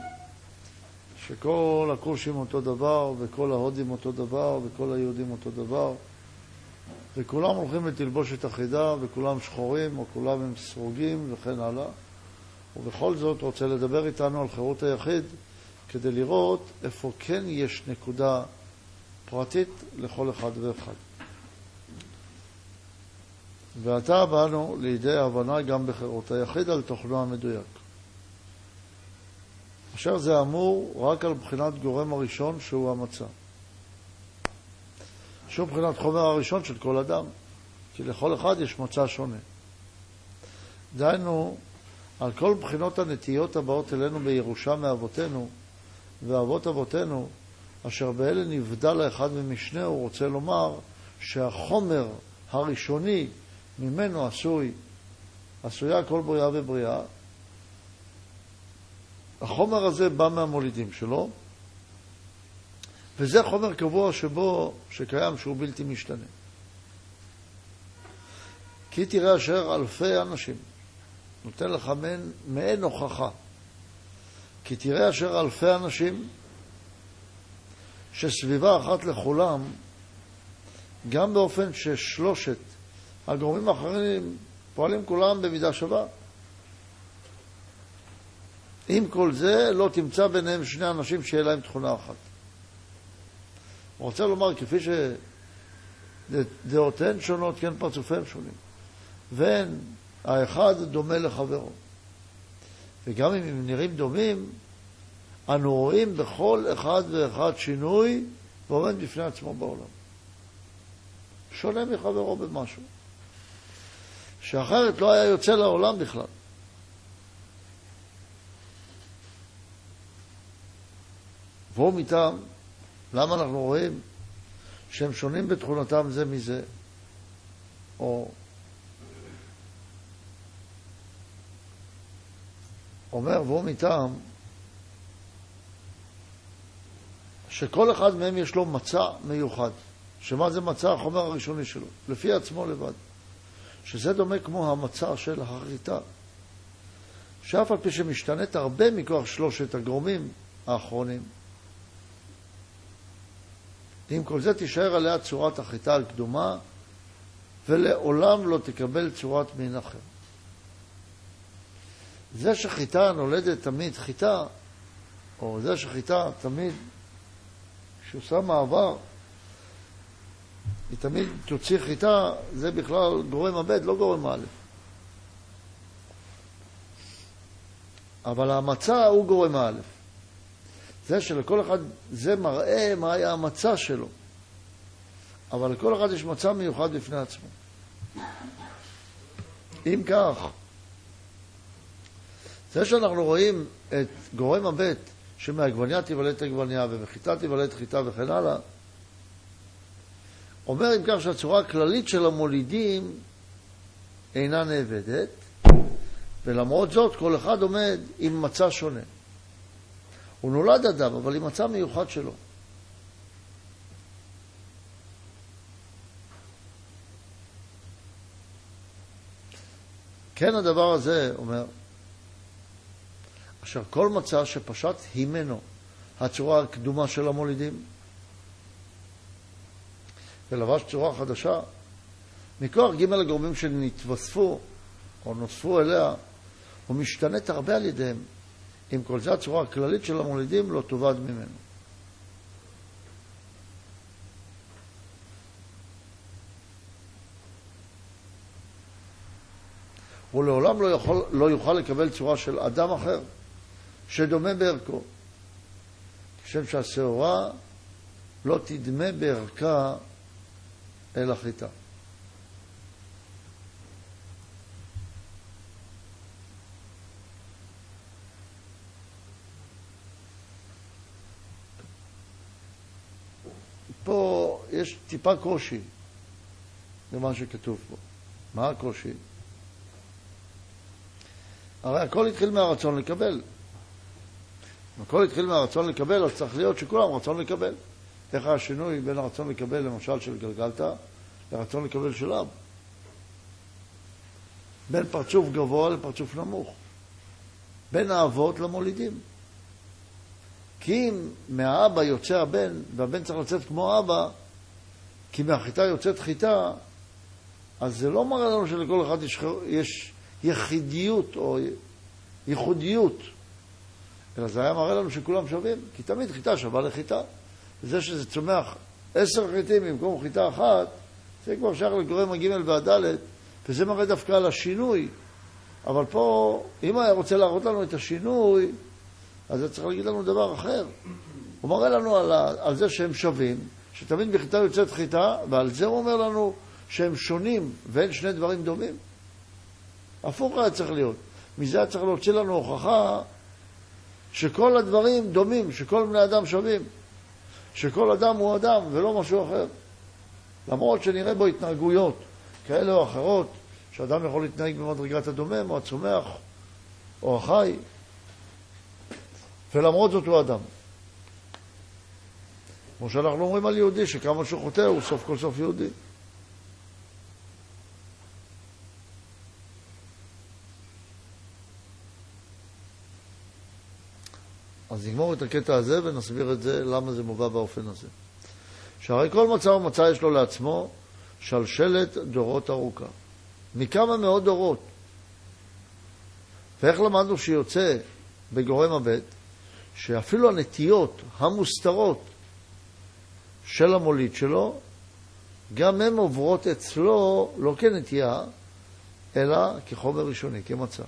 שכל הכושים אותו דבר, וכל ההודים אותו דבר, וכל היהודים אותו דבר, וכולם הולכים בתלבושת אחידה, וכולם שחורים, או כולם הם סרוגים, וכן הלאה. ובכל זאת רוצה לדבר איתנו על חירות היחיד, כדי לראות איפה כן יש נקודה פרטית לכל אחד ואחד. ועתה באנו לידי הבנה גם בחירות היחיד על תוכנו המדויק. אשר זה אמור רק על בחינת גורם הראשון שהוא המצע. שהוא בחינת חומר הראשון של כל אדם, כי לכל אחד יש מצע שונה. דהיינו, על כל בחינות הנטיות הבאות אלינו בירושה מאבותינו, ואבות אבותינו, אשר באלה נבדל האחד ממשנהו, רוצה לומר שהחומר הראשוני ממנו עשוי, עשויה כל בריאה ובריאה. החומר הזה בא מהמולידים שלו, וזה חומר קבוע שבו, שקיים, שהוא בלתי משתנה. כי תראה אשר אלפי אנשים, נותן לך מעין, מעין הוכחה, כי תראה אשר אלפי אנשים, שסביבה אחת לכולם, גם באופן ששלושת הגורמים האחרים פועלים כולם במידה שווה. עם כל זה, לא תמצא ביניהם שני אנשים שיהיה להם תכונה אחת. רוצה לומר, כפי שדעותיהן שונות, כן פרצופיהם שונים. ואין, האחד דומה לחברו. וגם אם הם נראים דומים, אנו רואים בכל אחד ואחד שינוי ועומד בפני עצמו בעולם. שונה מחברו במשהו. שאחרת לא היה יוצא לעולם בכלל. והוא מטעם, למה אנחנו רואים שהם שונים בתכונתם זה מזה, או אומר והוא מטעם שכל אחד מהם יש לו מצע מיוחד, שמה זה מצע החומר הראשוני שלו, לפי עצמו לבד. שזה דומה כמו המצע של החיטה, שאף על פי שמשתנית הרבה מכוח שלושת הגורמים האחרונים. עם כל זה תישאר עליה צורת החיטה הקדומה, ולעולם לא תקבל צורת מין אחר. זה שחיטה נולדת תמיד חיטה, או זה שחיטה תמיד, כשעושה מעבר, היא תמיד תוציא חיטה, זה בכלל גורם הבט, לא גורם א'. אבל המצע הוא גורם א'. זה שלכל אחד, זה מראה מה היה המצע שלו. אבל לכל אחד יש מצע מיוחד בפני עצמו. אם כך, זה שאנחנו רואים את גורם הבט, שמעגבניה תיוולד עגבניה ומחיטה תיוולד חיטה וכן הלאה, אומר אם כך שהצורה הכללית של המולידים אינה נאבדת, ולמרות זאת כל אחד עומד עם מצע שונה. הוא נולד אדם, אבל עם מצע מיוחד שלו. כן הדבר הזה, אומר, אשר כל מצע שפשט הימנו הצורה הקדומה של המולידים, ולבש צורה חדשה, מכוח ג' הגורמים שנתווספו או נוספו אליה, הוא משתנית הרבה על ידיהם. אם כל זה הצורה הכללית של המולידים לא תאבד ממנו. הוא לעולם לא, יכול, לא יוכל לקבל צורה של אדם אחר שדומה בערכו. כשם שהשעורה לא תדמה בערכה אל החיטה. פה יש טיפה קושי במה שכתוב פה. מה הקושי? הרי הכל התחיל מהרצון לקבל. אם הכל התחיל מהרצון לקבל, אז צריך להיות שכולם רצון לקבל. איך השינוי בין הרצון לקבל, למשל, של גלגלתא, לרצון לקבל של אב? בין פרצוף גבוה לפרצוף נמוך. בין האבות למולידים. כי אם מהאבא יוצא הבן, והבן צריך לצאת כמו אבא, כי מהחיטה יוצאת חיטה, אז זה לא מראה לנו שלכל אחד יש, יש יחידיות או ייחודיות, אלא זה היה מראה לנו שכולם שווים, כי תמיד חיטה שווה לחיטה. וזה שזה צומח עשר חיטים במקום חיטה אחת, זה כבר שייך לגורם הג' והד', וזה מראה דווקא על השינוי. אבל פה, אם היה רוצה להראות לנו את השינוי, אז זה צריך להגיד לנו דבר אחר. הוא מראה לנו על, ה, על זה שהם שווים, שתמיד בחיטה יוצאת חיטה, ועל זה הוא אומר לנו שהם שונים ואין שני דברים דומים. הפוך היה צריך להיות. מזה היה צריך להוציא לנו הוכחה שכל הדברים דומים, שכל בני אדם שווים, שכל אדם הוא אדם ולא משהו אחר. למרות שנראה בו התנהגויות כאלה או אחרות, שאדם יכול להתנהג במדרגת הדומם או הצומח או החי, ולמרות זאת הוא אדם. כמו שאנחנו אומרים על יהודי, שכמה שהוא חוטא הוא סוף כל סוף יהודי. נגמור את הקטע הזה ונסביר את זה, למה זה מובא באופן הזה. שהרי כל מצע ומצע יש לו לעצמו שלשלת דורות ארוכה. מכמה מאות דורות. ואיך למדנו שיוצא בגורם הבט, שאפילו הנטיות המוסתרות של המוליד שלו, גם הן עוברות אצלו לא כנטייה, אלא כחומר ראשוני, כמצע.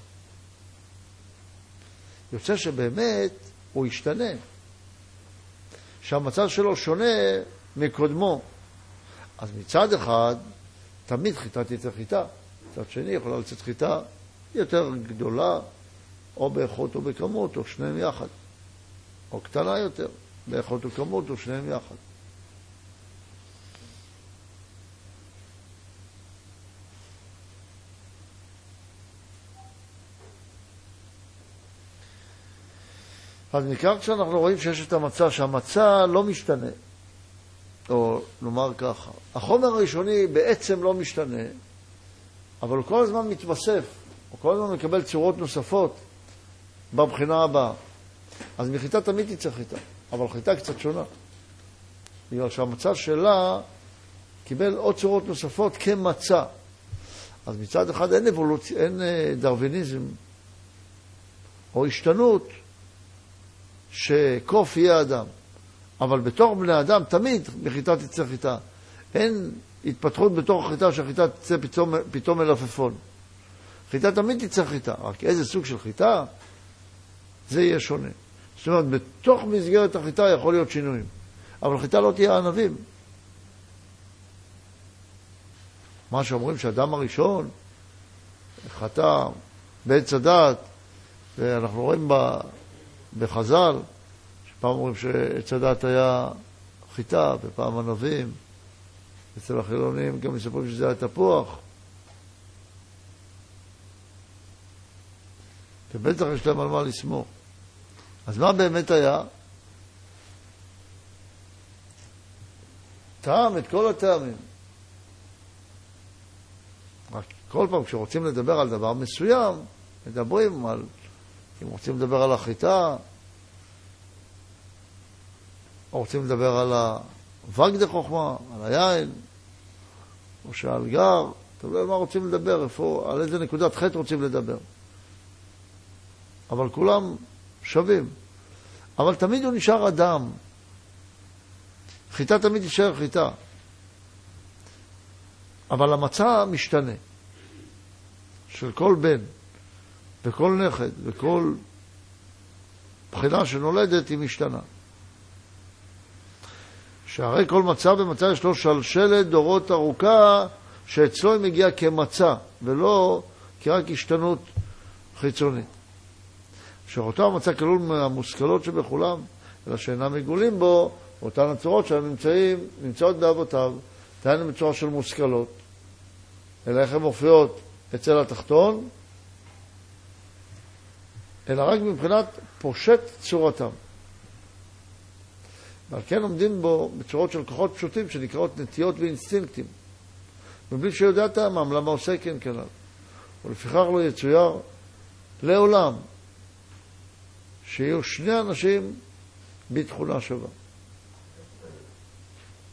יוצא שבאמת הוא ישתנה, שהמצב שלו שונה מקודמו. אז מצד אחד, תמיד חיטה תצא חיטה, מצד שני יכולה לצאת חיטה יותר גדולה, או באיכות או בכמות, או שניהם יחד, או קטנה יותר, באיכות או כמות, או שניהם יחד. אז מכאן כשאנחנו רואים שיש את המצע, שהמצע לא משתנה, או נאמר ככה, החומר הראשוני בעצם לא משתנה, אבל הוא כל הזמן מתווסף, הוא כל הזמן מקבל צורות נוספות בבחינה הבאה. אז מחיטה תמיד תצא חיטה, אבל חיטה קצת שונה. בגלל שהמצע שלה קיבל עוד צורות נוספות כמצע. אז מצד אחד אין אבולוציה, אין אה, דרוויניזם או השתנות שקוף יהיה אדם. אבל בתוך בני אדם תמיד מחיטה תצא חיטה. אין התפתחות בתוך החיטה שהחיטה תצא פתאום, פתאום מלפפון. חיטה תמיד תצא חיטה, רק איזה סוג של חיטה, זה יהיה שונה. זאת אומרת, בתוך מסגרת החיטה יכול להיות שינויים, אבל חיטה לא תהיה ענבים. מה שאומרים שהאדם הראשון חטא בעץ הדת, ואנחנו רואים בחז"ל, שפעם אומרים שעץ הדת היה חיטה, ופעם ענבים, אצל החילונים גם מספרים שזה היה תפוח. ובטח יש להם על מה לסמוך. אז מה באמת היה? טעם את כל הטעמים. רק כל פעם כשרוצים לדבר על דבר מסוים, מדברים על, אם רוצים לדבר על החיטה, או רוצים לדבר על הוואג דה חוכמה, על היין, או שעל גר, אתה יודע מה רוצים לדבר, איפה, על איזה נקודת חטא רוצים לדבר. אבל כולם שווים. אבל תמיד הוא נשאר אדם. חיטה תמיד תישאר חיטה. אבל המצע משתנה. של כל בן וכל נכד וכל בחינה שנולדת היא משתנה. שהרי כל מצע ומצע יש לו שלשלת דורות ארוכה שאצלו היא מגיעה כמצע ולא כרק השתנות חיצונית. שאותו המצע כלול מהמושכלות שבכולם, אלא שאינם מגולים בו, אותן הצורות שהן נמצאות באבותיו, דהיינו בצורה של מושכלות, אלא איך הן מופיעות אצל התחתון, אלא רק מבחינת פושט צורתם. ועל כן עומדים בו בצורות של כוחות פשוטים שנקראות נטיות ואינסטינקטים, מבלי שיודע טעמם למה עושה כן כנ"ל. ולפיכך לא יצויר לעולם שיהיו שני אנשים בתכונה שווה.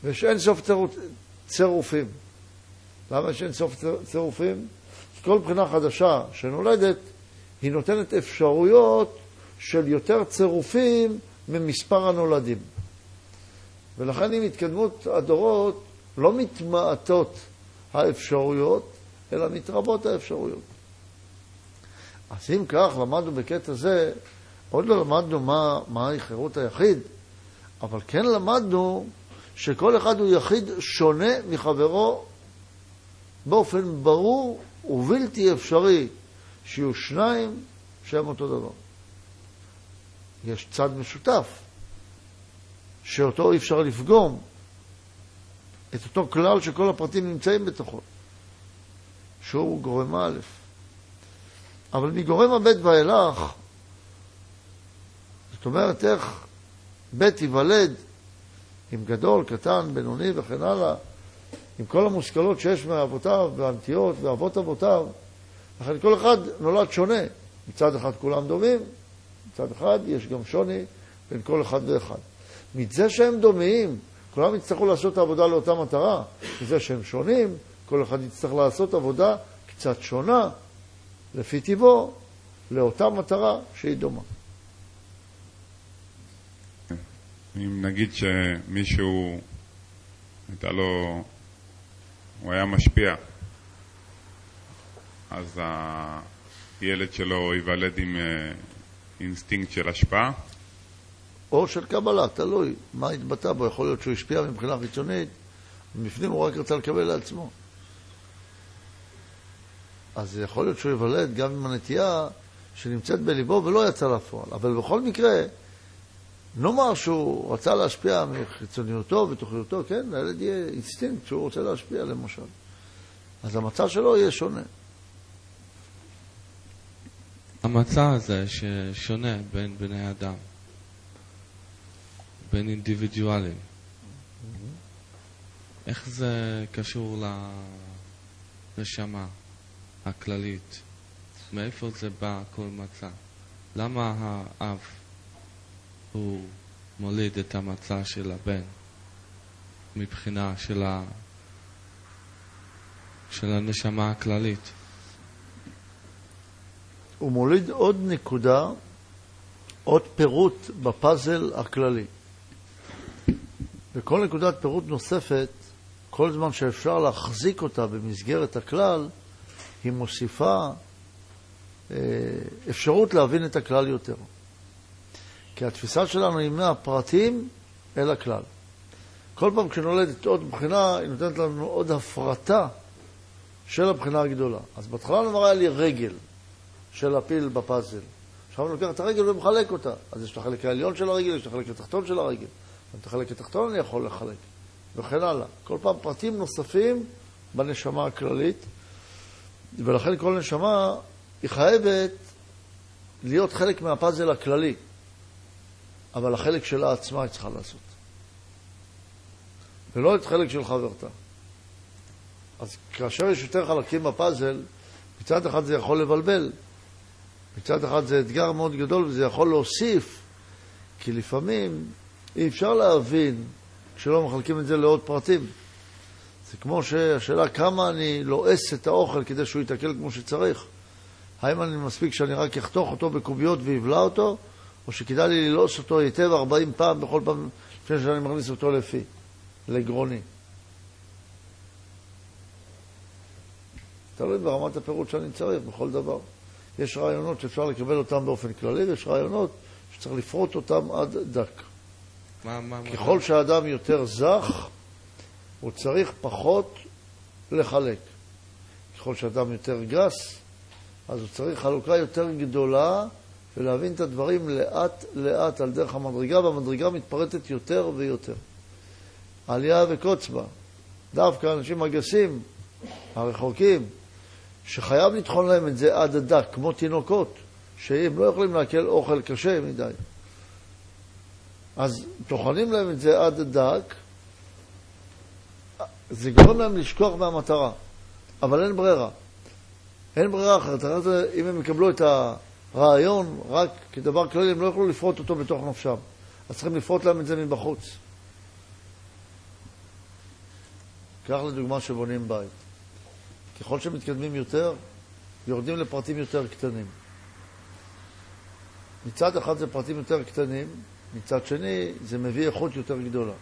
ויש אין סוף צירופים. למה יש אין סוף צירופים? כי כל בחינה חדשה שנולדת, היא נותנת אפשרויות של יותר צירופים ממספר הנולדים. ולכן עם התקדמות הדורות לא מתמעטות האפשרויות, אלא מתרבות האפשרויות. אז אם כך, למדנו בקטע זה, עוד לא למדנו מה, מהי חירות היחיד, אבל כן למדנו שכל אחד הוא יחיד שונה מחברו באופן ברור ובלתי אפשרי שיהיו שניים שהם אותו דבר. יש צד משותף, שאותו אי אפשר לפגום, את אותו כלל שכל הפרטים נמצאים בתוכו, שהוא גורם א'. אבל מגורם הב' ואילך, זאת אומרת, איך ב' ייוולד עם גדול, קטן, בינוני וכן הלאה, עם כל המושכלות שיש מאבותיו והנטיות ואבות אבותיו, לכן כל אחד נולד שונה. מצד אחד כולם דומים, מצד אחד יש גם שוני בין כל אחד ואחד. מזה שהם דומים, כולם יצטרכו לעשות את העבודה לאותה מטרה. מזה שהם שונים, כל אחד יצטרך לעשות עבודה קצת שונה, לפי טיבו, לאותה מטרה שהיא דומה. אם נגיד שמישהו, הייתה לו, הוא היה משפיע, אז הילד שלו ייוולד עם אה, אינסטינקט של השפעה? או של קבלה, תלוי מה התבטא בו. יכול להיות שהוא השפיע מבחינה חיצונית, ומפנים הוא רק רצה לקבל לעצמו. אז יכול להיות שהוא ייוולד גם עם הנטייה שנמצאת בליבו ולא יצא לפועל. אבל בכל מקרה, נאמר שהוא רצה להשפיע מחיצוניותו ותוכניותו, כן, לילד יהיה אינסטינקט שהוא רוצה להשפיע, למשל. אז המצע שלו יהיה שונה. המצע הזה ששונה בין בני אדם, בין אינדיבידואלים. איך זה קשור לנשמה הכללית? מאיפה זה בא כל מצע? למה האב הוא מוליד את המצע של הבן מבחינה של, ה... של הנשמה הכללית? הוא מוליד עוד נקודה, עוד פירוט בפאזל הכללי. וכל נקודת פירוט נוספת, כל זמן שאפשר להחזיק אותה במסגרת הכלל, היא מוסיפה אה, אפשרות להבין את הכלל יותר. כי התפיסה שלנו היא מהפרטים אל הכלל. כל פעם כשנולדת עוד בחינה, היא נותנת לנו עוד הפרטה של הבחינה הגדולה. אז בהתחלה נאמר היה לי רגל של הפיל בפאזל. עכשיו אני לוקח את הרגל ומחלק אותה. אז יש את החלק העליון של הרגל, יש את החלק התחתון של הרגל. את החלק התחתון אני יכול לחלק, וכן הלאה. כל פעם פרטים נוספים בנשמה הכללית, ולכן כל נשמה היא חייבת להיות חלק מהפאזל הכללי, אבל החלק שלה עצמה היא צריכה לעשות. ולא את חלק של חברתה. אז כאשר יש יותר חלקים בפאזל, מצד אחד זה יכול לבלבל, מצד אחד זה אתגר מאוד גדול וזה יכול להוסיף, כי לפעמים אי אפשר להבין כשלא מחלקים את זה לעוד פרטים. זה כמו שהשאלה כמה אני לועס את האוכל כדי שהוא יתעכל כמו שצריך. האם אני מספיק שאני רק אחתוך אותו בקוביות ואבלע אותו, או שכדאי לי ללעוס אותו היטב 40 פעם בכל פעם לפני שאני מכניס אותו לפי, לגרוני. תלוי ברמת הפירוט שאני צריך בכל דבר. יש רעיונות שאפשר לקבל אותם באופן כללי, ויש רעיונות שצריך לפרוט אותם עד דק. מה, מה, ככל מה? שהאדם יותר זך, הוא צריך פחות לחלק. ככל שאדם יותר גס, אז הוא צריך חלוקה יותר גדולה ולהבין את הדברים לאט-לאט על דרך המדרגה, והמדרגה מתפרטת יותר ויותר. עלייה וקוץ בה. דווקא האנשים הגסים, הרחוקים, שחייב לטחון להם את זה עד הדק, כמו תינוקות, שהם לא יכולים לעכל אוכל קשה מדי. אז טוחנים להם את זה עד הדק, זה גורם להם לשכוח מהמטרה, אבל אין ברירה. אין ברירה אחרת. אם הם יקבלו את הרעיון רק כדבר כללי, הם לא יוכלו לפרוט אותו בתוך נפשם. אז צריכים לפרוט להם את זה מבחוץ. קח לדוגמה שבונים בית. ככל שמתקדמים יותר, יורדים לפרטים יותר קטנים. מצד אחד זה פרטים יותר קטנים, מצד שני זה מביא איכות יותר גדולה.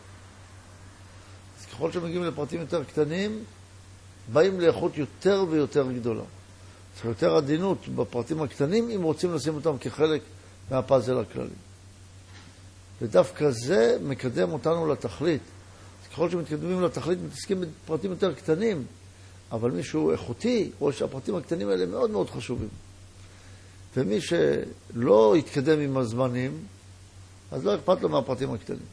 אז ככל שמגיעים לפרטים יותר קטנים, באים לאיכות יותר ויותר גדולה. צריך יותר עדינות בפרטים הקטנים אם רוצים לשים אותם כחלק מהפאזל הכללי. ודווקא זה מקדם אותנו לתכלית. אז ככל שמתקדמים לתכלית מתעסקים בפרטים יותר קטנים, אבל מי שהוא איכותי רואה שהפרטים הקטנים האלה מאוד מאוד חשובים. ומי שלא יתקדם עם הזמנים, אז לא אכפת לו מהפרטים הקטנים.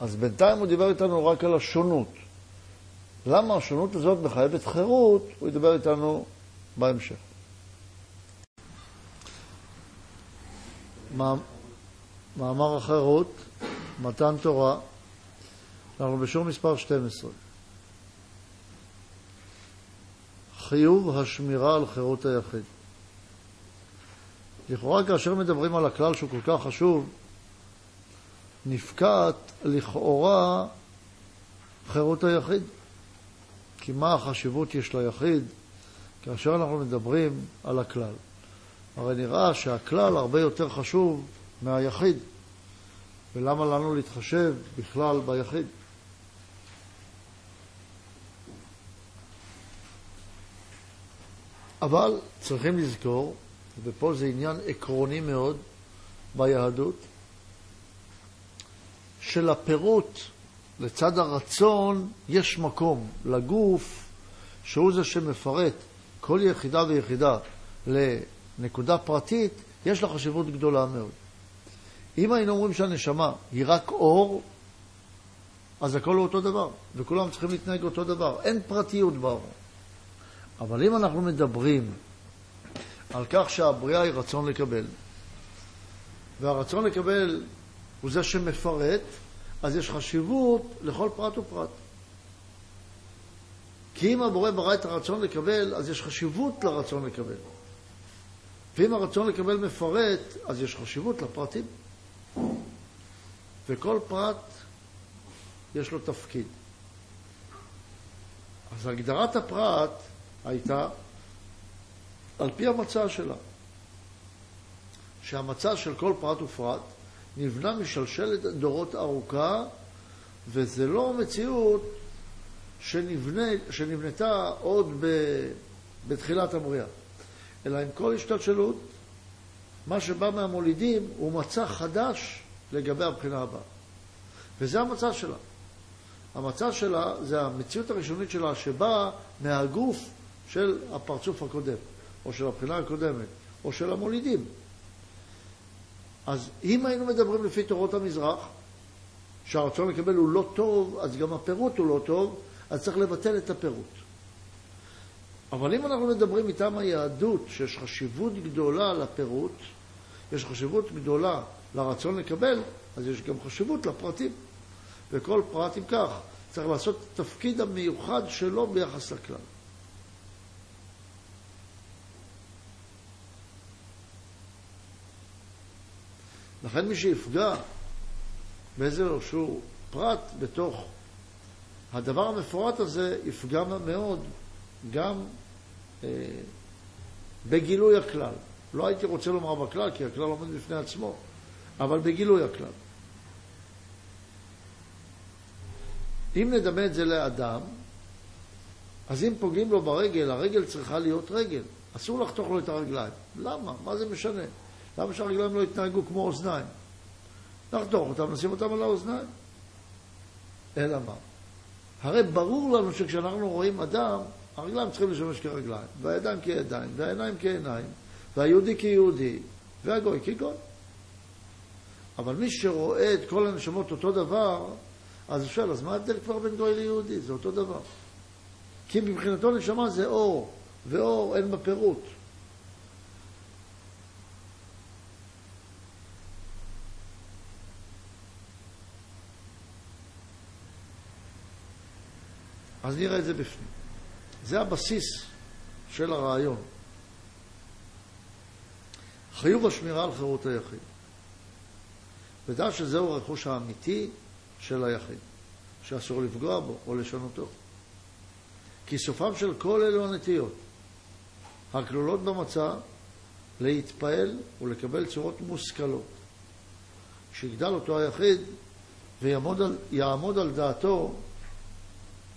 אז בינתיים הוא דיבר איתנו רק על השונות. למה השונות הזאת מחייבת חירות, הוא ידבר איתנו בהמשך. מאמר החירות, מתן תורה, אנחנו בשיעור מספר 12. חיוב השמירה על חירות היחיד. לכאורה כאשר מדברים על הכלל שהוא כל כך חשוב, נפקעת לכאורה חירות היחיד. כי מה החשיבות יש ליחיד כאשר אנחנו מדברים על הכלל? הרי נראה שהכלל הרבה יותר חשוב מהיחיד, ולמה לנו להתחשב בכלל ביחיד? אבל צריכים לזכור, ופה זה עניין עקרוני מאוד ביהדות, שלפירוט לצד הרצון יש מקום לגוף שהוא זה שמפרט כל יחידה ויחידה לנקודה פרטית, יש לה חשיבות גדולה מאוד. אם היינו אומרים שהנשמה היא רק אור, אז הכל הוא אותו דבר, וכולם צריכים להתנהג אותו דבר. אין פרטיות באור. אבל אם אנחנו מדברים על כך שהבריאה היא רצון לקבל, והרצון לקבל הוא זה שמפרט, אז יש חשיבות לכל פרט ופרט. כי אם הבורא ברא את הרצון לקבל, אז יש חשיבות לרצון לקבל. ואם הרצון לקבל מפרט, אז יש חשיבות לפרטים. וכל פרט יש לו תפקיד. אז הגדרת הפרט הייתה על פי המצע שלה, שהמצע של כל פרט ופרט נבנה משלשלת דורות ארוכה, וזה לא מציאות שנבנה, שנבנתה עוד ב, בתחילת הבריאה, אלא עם כל השתלשלות, מה שבא מהמולידים הוא מצע חדש לגבי הבחינה הבאה. וזה המצע שלה. המצע שלה זה המציאות הראשונית שלה שבאה מהגוף של הפרצוף הקודם, או של הבחינה הקודמת, או של המולידים. אז אם היינו מדברים לפי תורות המזרח, שהרצון לקבל הוא לא טוב, אז גם הפירוט הוא לא טוב, אז צריך לבטל את הפירוט. אבל אם אנחנו מדברים מטעם היהדות, שיש חשיבות גדולה לפירוט, יש חשיבות גדולה לרצון לקבל, אז יש גם חשיבות לפרטים. וכל פרט, אם כך, צריך לעשות את התפקיד המיוחד שלו ביחס לכלל. לכן מי שיפגע באיזשהו פרט בתוך הדבר המפורט הזה, יפגע מאוד גם אה, בגילוי הכלל. לא הייתי רוצה לומר בכלל, כי הכלל עומד בפני עצמו, אבל בגילוי הכלל. אם נדמה את זה לאדם, אז אם פוגעים לו ברגל, הרגל צריכה להיות רגל. אסור לחתוך לו את הרגליים. למה? מה זה משנה? למה שהרגליים לא יתנהגו כמו אוזניים? נחתוך אותם, נשים אותם על האוזניים. אלא מה? הרי ברור לנו שכשאנחנו רואים אדם, הרגליים צריכים לשמש כרגליים, והידיים כידיים, והעיניים כעיניים, והיהודי כיהודי, והגוי כגוי. אבל מי שרואה את כל הנשמות אותו דבר, אז שואל, אז מה ההבדל כבר בין גוי ליהודי? זה אותו דבר. כי מבחינתו נשמה זה אור, ואור אין בפירוט. אז נראה את זה בפנים. זה הבסיס של הרעיון. חיוב השמירה על חירות היחיד. ודע שזהו הרכוש האמיתי של היחיד, שאסור לפגוע בו או לשנותו. כי סופם של כל אלו הנטיות, הכלולות במצע, להתפעל ולקבל צורות מושכלות. שיגדל אותו היחיד ויעמוד על, על דעתו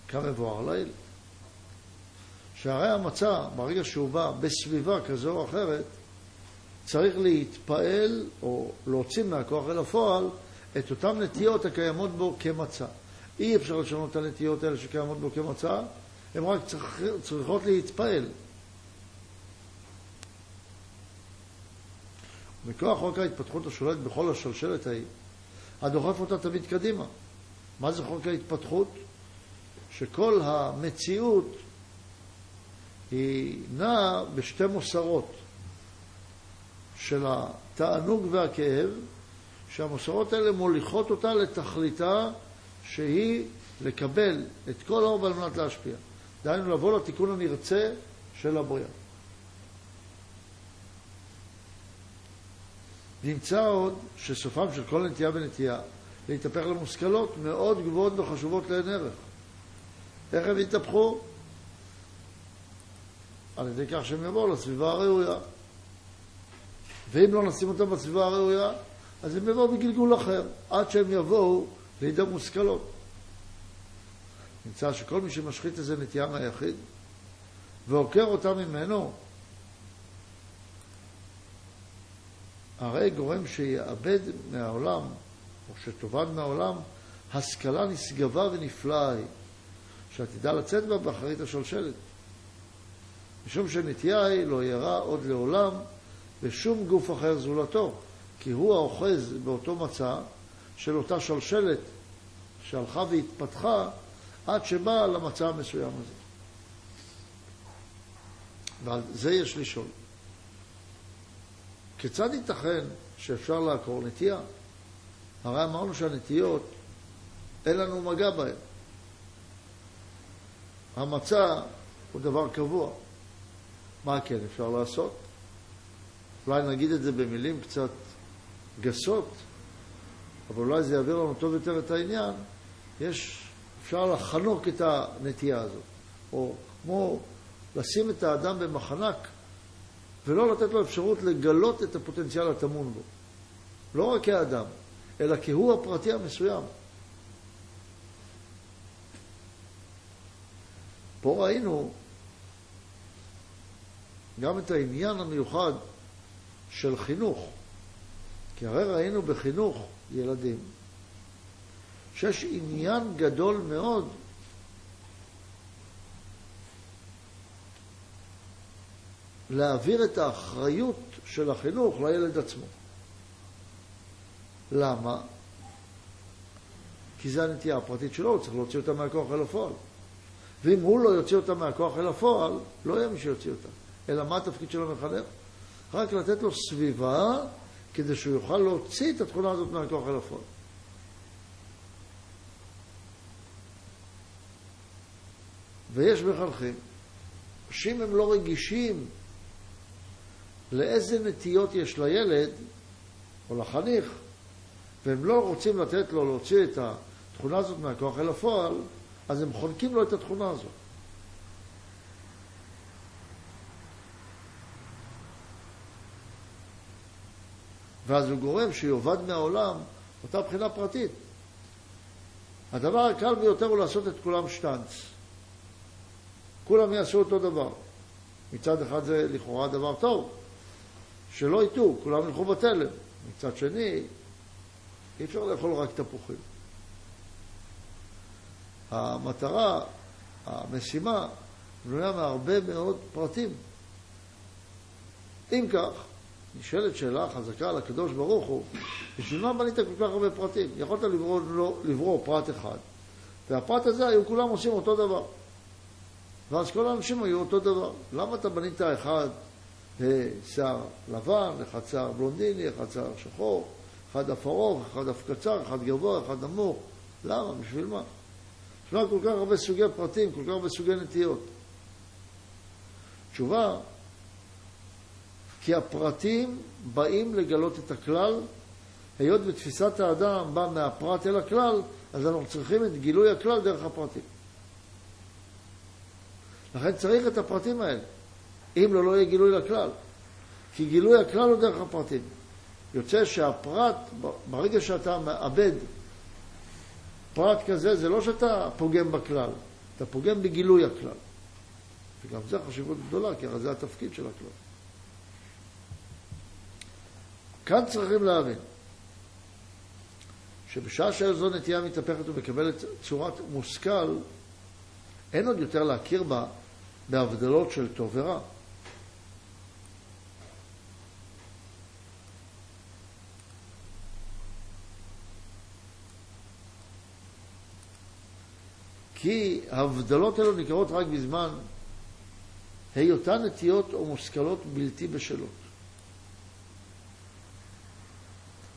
כמבואר לעיל. שהרי המצע, ברגע שהוא בא בסביבה כזו או אחרת, צריך להתפעל או להוציא מהכוח אל הפועל את אותן נטיות הקיימות בו כמצע. אי אפשר לשנות את הנטיות האלה שקיימות בו כמצע, הן רק צריך, צריכות להתפעל. מכוח חוק ההתפתחות השולט בכל השלשלת ההיא, הדוחף אותה תמיד קדימה. מה זה חוק ההתפתחות? שכל המציאות היא נעה בשתי מוסרות של התענוג והכאב, שהמוסרות האלה מוליכות אותה לתכליתה שהיא לקבל את כל האור על מנת להשפיע. דהיינו לבוא לתיקון הנרצה של הבריאה. נמצא עוד שסופם של כל נטייה ונטייה להתהפך למושכלות מאוד גבוהות וחשובות לאין ערך. איך הם יתהפכו? על ידי כך שהם יבואו לסביבה הראויה. ואם לא נשים אותם בסביבה הראויה, אז הם יבואו בגלגול אחר, עד שהם יבואו לידי מושכלות. נמצא שכל מי שמשחית איזה נטייה מהיחיד ועוקר אותה ממנו, הרי גורם שיאבד מהעולם, או שתאבד מהעולם, השכלה נשגבה ונפלאה היא. שעתידה לצאת בה באחרית השלשלת. משום שנטייה היא לא ירה עוד לעולם בשום גוף אחר זולתו, כי הוא האוחז באותו מצע של אותה שלשלת שהלכה והתפתחה עד שבאה למצע המסוים הזה. ועל זה יש לשאול. כיצד ייתכן שאפשר לעקור נטייה? הרי אמרנו שהנטיות, אין לנו מגע בהן. המצע הוא דבר קבוע. מה כן אפשר לעשות? אולי נגיד את זה במילים קצת גסות, אבל אולי זה יעביר לנו טוב יותר את העניין. יש, אפשר לחנוק את הנטייה הזאת, או כמו לשים את האדם במחנק ולא לתת לו אפשרות לגלות את הפוטנציאל הטמון בו. לא רק כאדם, אלא כהוא הפרטי המסוים. פה ראינו גם את העניין המיוחד של חינוך. כי הרי ראינו בחינוך ילדים שיש עניין גדול מאוד להעביר את האחריות של החינוך לילד עצמו. למה? כי זו הנטייה הפרטית שלו, הוא צריך להוציא אותה מהכוח אל הפועל. ואם הוא לא יוציא אותה מהכוח אל הפועל, לא יהיה מי שיוציא אותה. אלא מה התפקיד של המחנך? רק לתת לו סביבה כדי שהוא יוכל להוציא את התכונה הזאת מהכוח אל הפועל. ויש מחנכים שאם הם לא רגישים לאיזה נטיות יש לילד או לחניך, והם לא רוצים לתת לו להוציא את התכונה הזאת מהכוח אל הפועל, אז הם חונקים לו את התכונה הזאת. ואז הוא גורם שיאבד מהעולם אותה בחינה פרטית. הדבר הקל ביותר הוא לעשות את כולם שטאנץ. כולם יעשו אותו דבר. מצד אחד זה לכאורה דבר טוב, שלא יטעו, כולם ילכו בתלם. מצד שני, אי אפשר לאכול רק תפוחים. המטרה, המשימה, בנויה מהרבה מאוד פרטים. אם כך, נשאלת שאלה חזקה על הקדוש ברוך הוא, בשביל מה בנית כל כך הרבה פרטים? יכולת לברוא, לא, לברוא פרט אחד, והפרט הזה היו כולם עושים אותו דבר. ואז כל האנשים היו אותו דבר. למה אתה בנית אחד שיער לבן, אחד שיער בלונדיני, אחד שיער שחור, אחד אף ארוך, אחד אף קצר, אחד גבוה, אחד נמוך? למה? בשביל מה? בשביל מה כל כך הרבה סוגי פרטים, כל כך הרבה סוגי נטיות? תשובה, כי הפרטים באים לגלות את הכלל, היות ותפיסת האדם באה מהפרט אל הכלל, אז אנחנו צריכים את גילוי הכלל דרך הפרטים. לכן צריך את הפרטים האלה. אם לא, לא יהיה גילוי לכלל. כי גילוי הכלל הוא דרך הפרטים. יוצא שהפרט, ברגע שאתה מאבד פרט כזה, זה לא שאתה פוגם בכלל, אתה פוגם בגילוי הכלל. וגם זו חשיבות גדולה, כי הרי זה התפקיד של הכלל. כאן צריכים להבין שבשעה שאיזו נטייה מתהפכת ומקבלת צורת מושכל, אין עוד יותר להכיר בה בהבדלות של טוב ורע. כי ההבדלות האלו נקראות רק בזמן היותן נטיות או מושכלות בלתי בשלות.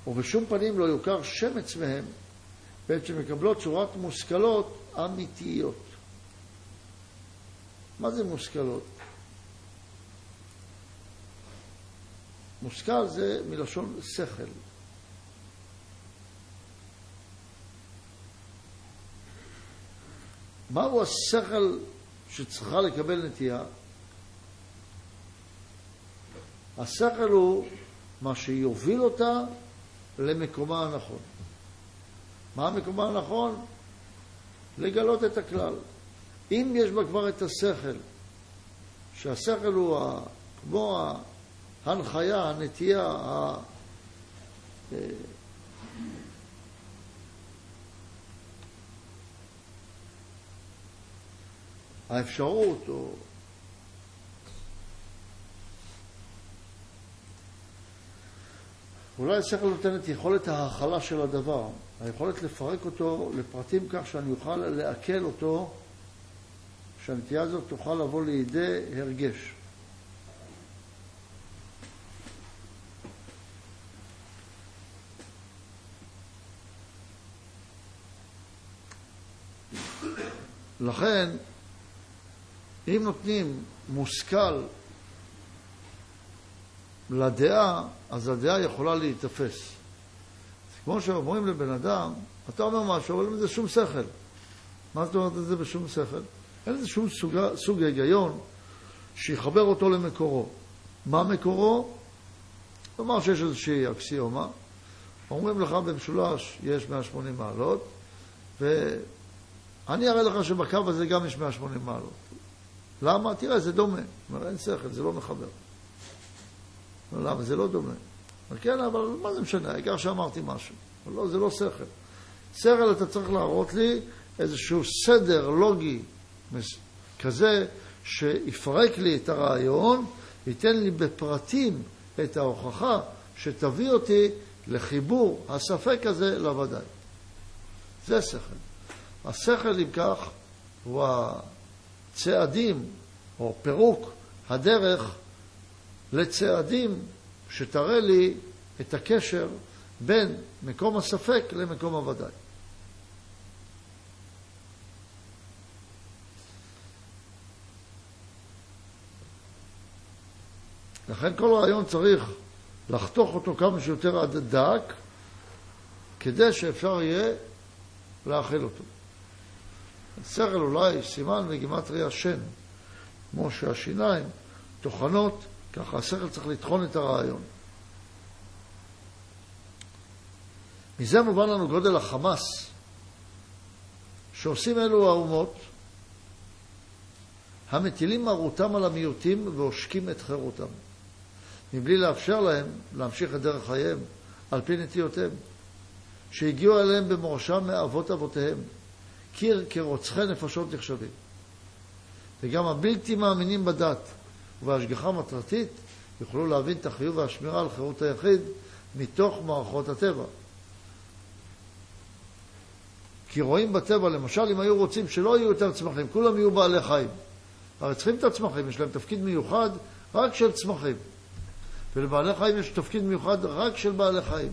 ובשום פנים לא יוכר שמץ מהם בעת שמקבלות צורת מושכלות אמיתיות. מה זה מושכלות? מושכל זה מלשון שכל. מהו השכל שצריכה לקבל נטייה? השכל הוא מה שיוביל אותה למקומה הנכון. מה המקומה הנכון? לגלות את הכלל. אם יש בה כבר את השכל, שהשכל הוא ה, כמו ההנחיה, הנטייה, ה, האפשרות או... אולי השכל נותן את יכולת ההכלה של הדבר, היכולת לפרק אותו לפרטים כך שאני אוכל לעכל אותו, שהנטייה הזאת תוכל לבוא לידי הרגש. לכן, אם נותנים מושכל לדעה, אז הדעה יכולה להיתפס. כמו שאומרים לבן אדם, אתה אומר משהו, אבל אין לזה שום שכל. מה זאת אומרת את זה בשום שכל? אין לזה שום סוג, סוג היגיון שיחבר אותו למקורו. מה מקורו? נאמר שיש איזושהי אקסיומה, אומרים לך במשולש יש 180 מעלות, ואני אראה לך שבקו הזה גם יש 180 מעלות. למה? תראה, זה דומה. אומר, אין שכל, זה לא מחבר. אומר, למה? זה לא דומה. אומר, כן, אבל מה זה משנה? העיקר שאמרתי משהו. אבל לא, זה לא שכל. שכל אתה צריך להראות לי איזשהו סדר לוגי כזה שיפרק לי את הרעיון, ייתן לי בפרטים את ההוכחה שתביא אותי לחיבור הספק הזה לוודאי. זה שכל. השכל, אם כך, הוא הצעדים, או פירוק הדרך לצעדים שתראה לי את הקשר בין מקום הספק למקום הוודאי. לכן כל רעיון צריך לחתוך אותו כמה שיותר עד דק, כדי שאפשר יהיה לאכל אותו. שכל אולי סימן וגימטריה שן, כמו שהשיניים טוחנות, ככה השכל צריך לטחון את הרעיון. מזה מובן לנו גודל החמאס שעושים אלו האומות, המטילים מרותם על המיעוטים ועושקים את חירותם. מבלי לאפשר להם להמשיך את דרך חייהם על פי נטיותיהם, שהגיעו אליהם במורשם מאבות אבותיהם, קיר כרוצחי נפשות נחשבים. וגם הבלתי מאמינים בדת ובהשגחה מטרתית יוכלו להבין את החיוב והשמירה על חירות היחיד מתוך מערכות הטבע. כי רואים בטבע, למשל, אם היו רוצים שלא יהיו יותר צמחים, כולם יהיו בעלי חיים. הרי צריכים את הצמחים, יש להם תפקיד מיוחד רק של צמחים. ולבעלי חיים יש תפקיד מיוחד רק של בעלי חיים.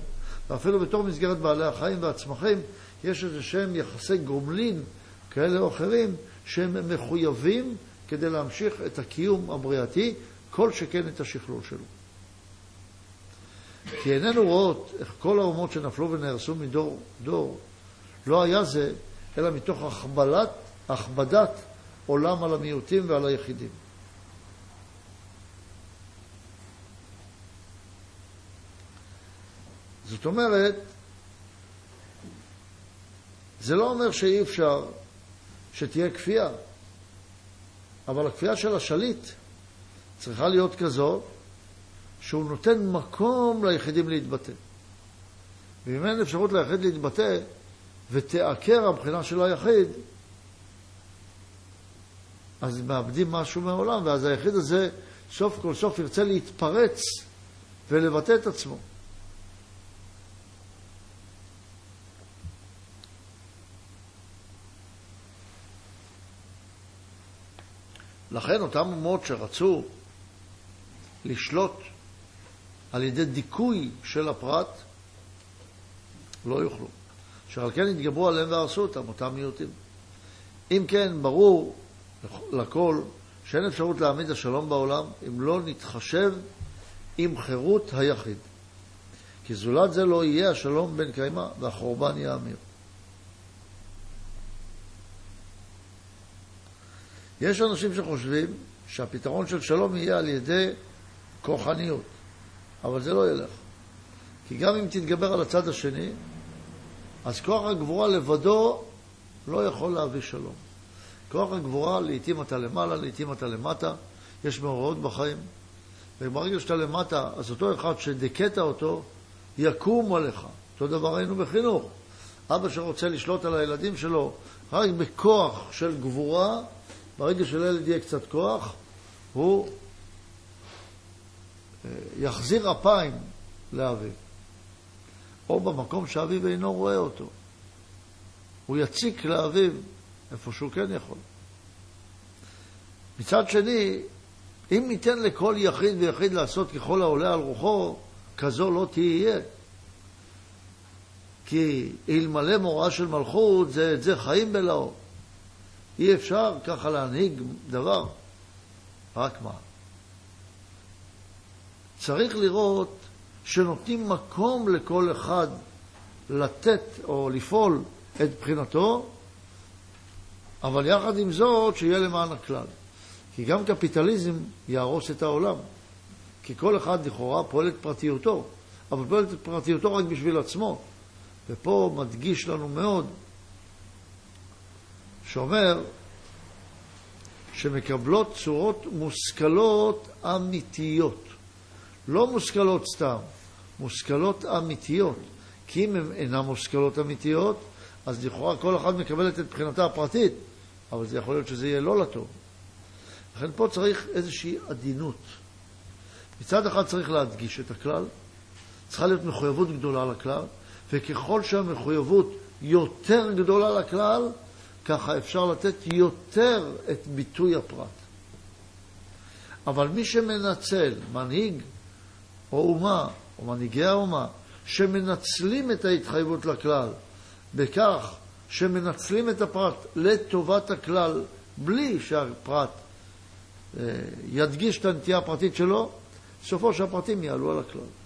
ואפילו בתור מסגרת בעלי החיים והצמחים, יש איזה שהם יחסי גומלין כאלה או אחרים, שהם מחויבים כדי להמשיך את הקיום הבריאתי, כל שכן את השכלול שלו. כי איננו רואות איך כל האומות שנפלו ונהרסו מדור דור, לא היה זה, אלא מתוך הכבלת, הכבדת עולם על המיעוטים ועל היחידים. זאת אומרת, זה לא אומר שאי אפשר שתהיה כפייה, אבל הכפייה של השליט צריכה להיות כזו שהוא נותן מקום ליחידים להתבטא. ואם אין אפשרות ליחיד להתבטא ותעקר הבחינה של היחיד, אז מאבדים משהו מהעולם, ואז היחיד הזה סוף כל סוף ירצה להתפרץ ולבטא את עצמו. לכן אותם אומות שרצו לשלוט על ידי דיכוי של הפרט, לא יוכלו. שעל כן התגברו עליהם והרסו אותם, אותם מיעוטים. אם כן, ברור לכל שאין אפשרות להעמיד השלום בעולם אם לא נתחשב עם חירות היחיד. כי זולת זה לא יהיה השלום בן קיימא והחורבן יאמיר. יש אנשים שחושבים שהפתרון של שלום יהיה על ידי כוחניות, אבל זה לא ילך. כי גם אם תתגבר על הצד השני, אז כוח הגבורה לבדו לא יכול להביא שלום. כוח הגבורה, לעתים אתה למעלה, לעתים אתה למטה, יש מאורעות בחיים, וברגע שאתה למטה, אז אותו אחד שדיכאת אותו, יקום עליך. אותו דבר היינו בחינוך. אבא שרוצה לשלוט על הילדים שלו רק בכוח של גבורה, ברגע שלילד יהיה קצת כוח, הוא אה, יחזיר אפיים לאביו. או במקום שאביו אינו רואה אותו. הוא יציק לאביו איפה שהוא כן יכול. מצד שני, אם ניתן לכל יחיד ויחיד לעשות ככל העולה על רוחו, כזו לא תהיה. כי אלמלא מוראה של מלכות, זה את זה חיים בלאו. אי אפשר ככה להנהיג דבר. רק מה? צריך לראות שנותנים מקום לכל אחד לתת או לפעול את בחינתו, אבל יחד עם זאת שיהיה למען הכלל. כי גם קפיטליזם יהרוס את העולם. כי כל אחד לכאורה פועל את פרטיותו, אבל פועל את פרטיותו רק בשביל עצמו. ופה מדגיש לנו מאוד, שאומר שמקבלות צורות מושכלות אמיתיות. לא מושכלות סתם, מושכלות אמיתיות. כי אם הן אינן מושכלות אמיתיות, אז לכאורה כל אחד מקבלת את מבחינתה הפרטית, אבל זה יכול להיות שזה יהיה לא לטוב. לכן פה צריך איזושהי עדינות. מצד אחד צריך להדגיש את הכלל, צריכה להיות מחויבות גדולה לכלל, וככל שהמחויבות יותר גדולה לכלל, ככה אפשר לתת יותר את ביטוי הפרט. אבל מי שמנצל, מנהיג או אומה, או מנהיגי האומה, שמנצלים את ההתחייבות לכלל בכך שמנצלים את הפרט לטובת הכלל בלי שהפרט אה, ידגיש את הנטייה הפרטית שלו, סופו שהפרטים יעלו על הכלל.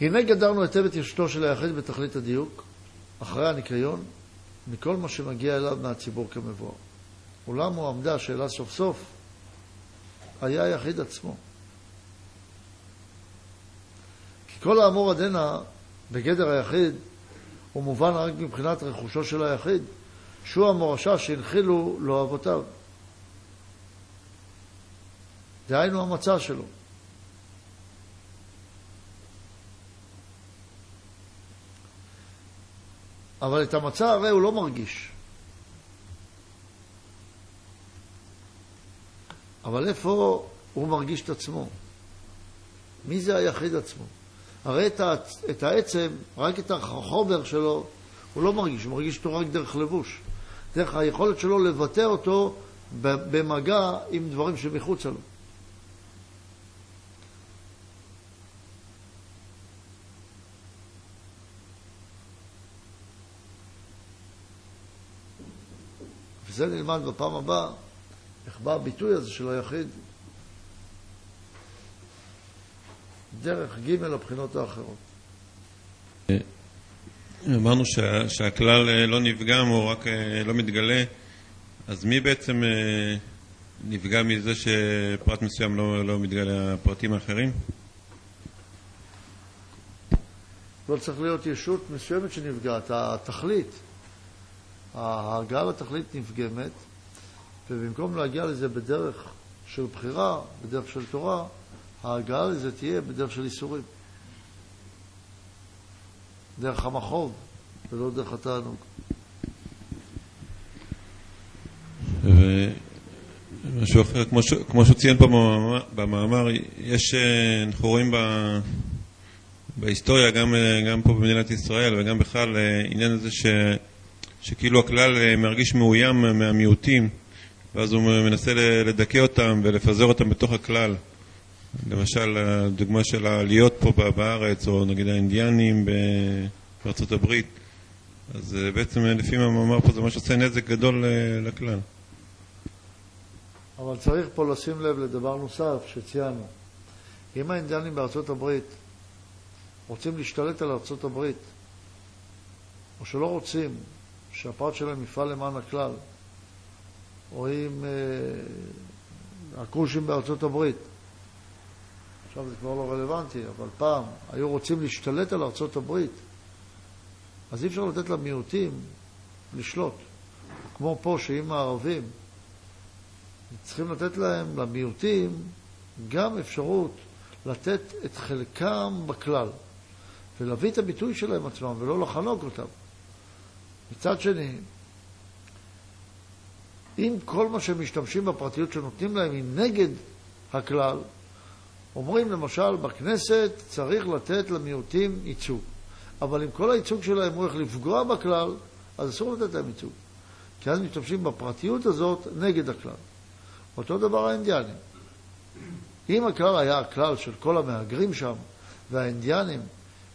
הנה גדרנו היטב את ישתו של היחיד בתכלית הדיוק, אחרי הניקיון, מכל מה שמגיע אליו מהציבור כמבואר. אולם הועמדה השאלה סוף סוף, היה היחיד עצמו. כי כל האמור עדנה בגדר היחיד הוא מובן רק מבחינת רכושו של היחיד, שהוא המורשה שהנחילו לו אבותיו. דהיינו המצע שלו. אבל את המצע הרי הוא לא מרגיש. אבל איפה הוא מרגיש את עצמו? מי זה היחיד עצמו? הרי את, את העצם, רק את החומר שלו, הוא לא מרגיש, הוא מרגיש אותו רק דרך לבוש. דרך היכולת שלו לבטא אותו במגע עם דברים שמחוצה לו. וזה נלמד בפעם הבאה, איך בא הביטוי הזה של היחיד דרך ג' הבחינות האחרות. אמרנו שה, שהכלל אה, לא נפגם או רק אה, לא מתגלה, אז מי בעצם אה, נפגע מזה שפרט מסוים לא, לא מתגלה הפרטים האחרים? לא צריך להיות ישות מסוימת שנפגעת, התכלית. ההגעה לתכלית נפגמת, ובמקום להגיע לזה בדרך של בחירה, בדרך של תורה, ההגעה לזה תהיה בדרך של איסורים. דרך המחוב, ולא דרך התענוג. ומשהו אחר, כמו, ש... כמו שהוא ציין פה במאמר, יש, אה, אנחנו רואים ב... בהיסטוריה, גם, אה, גם פה במדינת ישראל וגם בכלל, אה, עניין הזה ש... שכאילו הכלל מרגיש מאוים מהמיעוטים, ואז הוא מנסה לדכא אותם ולפזר אותם בתוך הכלל. למשל, הדוגמה של העליות פה בארץ, או נגיד האינדיאנים בארצות הברית, אז אה, בעצם לפי מה מאמר פה זה מה שעושה נזק גדול אה, לכלל. אבל צריך פה לשים לב לדבר נוסף שציינו. אם האינדיאנים בארצות הברית רוצים להשתלט על ארצות הברית, או שלא רוצים שהפרט שלהם יפעל למען הכלל, או אם אה, הכושים בארצות הברית עכשיו זה כבר לא רלוונטי, אבל פעם היו רוצים להשתלט על ארצות הברית, אז אי אפשר לתת למיעוטים לשלוט. כמו פה, שאם הערבים צריכים לתת להם, למיעוטים, גם אפשרות לתת את חלקם בכלל, ולהביא את הביטוי שלהם עצמם, ולא לחנוק אותם. מצד שני, אם כל מה שהם משתמשים בפרטיות שנותנים להם היא נגד הכלל, אומרים למשל, בכנסת צריך לתת למיעוטים ייצוג. אבל אם כל הייצוג שלהם הוא איך לפגוע בכלל, אז אסור לתת להם ייצוג. כי אז משתמשים בפרטיות הזאת נגד הכלל. אותו דבר האינדיאנים. אם הכלל היה הכלל של כל המהגרים שם, והאינדיאנים,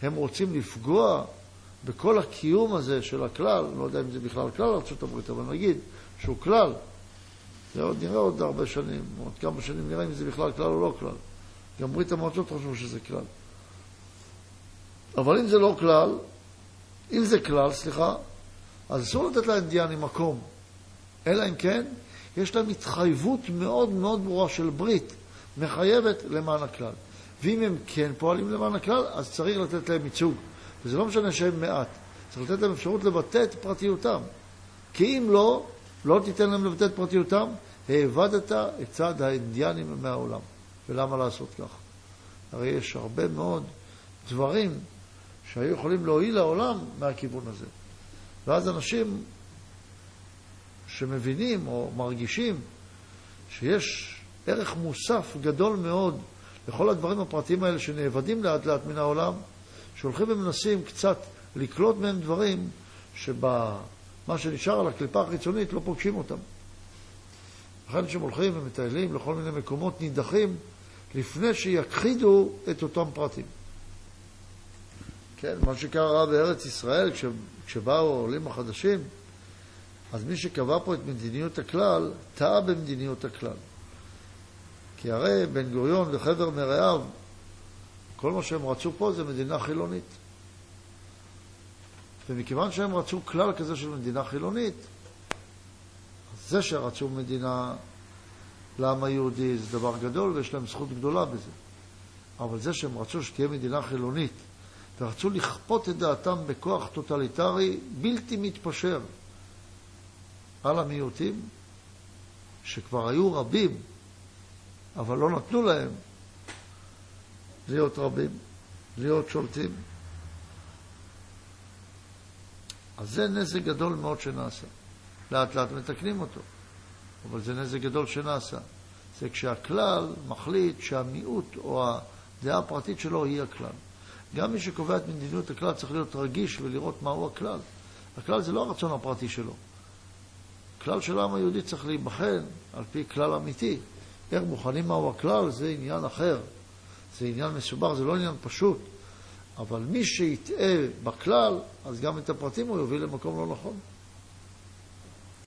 הם רוצים לפגוע בכל הקיום הזה של הכלל, לא יודע אם זה בכלל כלל ארה"ב, אבל נגיד שהוא כלל, זה עוד נראה עוד הרבה שנים, עוד כמה שנים נראה אם זה בכלל כלל או לא כלל. גם ברית המועצות חשבו שזה כלל. אבל אם זה לא כלל, אם זה כלל, סליחה, אז אסור לתת לאינדיאנים מקום. אלא אם כן, יש להם התחייבות מאוד מאוד ברורה של ברית, מחייבת למען הכלל. ואם הם כן פועלים למען הכלל, אז צריך לתת להם ייצוג. וזה לא משנה שהם מעט, צריך לתת להם אפשרות לבטא את פרטיותם. כי אם לא, לא תיתן להם לבטא את פרטיותם, העבדת את צד האינדיאנים מהעולם. ולמה לעשות כך? הרי יש הרבה מאוד דברים שהיו יכולים להועיל לעולם מהכיוון הזה. ואז אנשים שמבינים או מרגישים שיש ערך מוסף גדול מאוד לכל הדברים הפרטיים האלה שנאבדים לאט לאט מן העולם, שהולכים ומנסים קצת לקלוט מהם דברים שבמה שנשאר על הקליפה החיצונית לא פוגשים אותם. לכן כשהם הולכים ומטיילים לכל מיני מקומות נידחים, לפני שיכחידו את אותם פרטים. כן, מה שקרה בארץ ישראל, כש, כשבאו העולים החדשים, אז מי שקבע פה את מדיניות הכלל, טעה במדיניות הכלל. כי הרי בן גוריון וחבר מרעיו, כל מה שהם רצו פה זה מדינה חילונית. ומכיוון שהם רצו כלל כזה של מדינה חילונית, זה שרצו מדינה לעם היהודי זה דבר גדול ויש להם זכות גדולה בזה. אבל זה שהם רצו שתהיה מדינה חילונית ורצו לכפות את דעתם בכוח טוטליטרי בלתי מתפשר על המיעוטים, שכבר היו רבים, אבל לא נתנו להם להיות רבים, להיות שולטים. אז זה נזק גדול מאוד שנעשה. לאט לאט מתקנים אותו, אבל זה נזק גדול שנעשה. זה כשהכלל מחליט שהמיעוט או הדעה הפרטית שלו היא הכלל. גם מי שקובע את מדיניות הכלל צריך להיות רגיש ולראות מהו הכלל. הכלל זה לא הרצון הפרטי שלו. הכלל של העם היהודי צריך להיבחן על פי כלל אמיתי. איך בוחנים מהו הכלל זה עניין אחר. זה עניין מסובך, זה לא עניין פשוט. אבל מי שיטעה בכלל, אז גם את הפרטים הוא יוביל למקום לא נכון.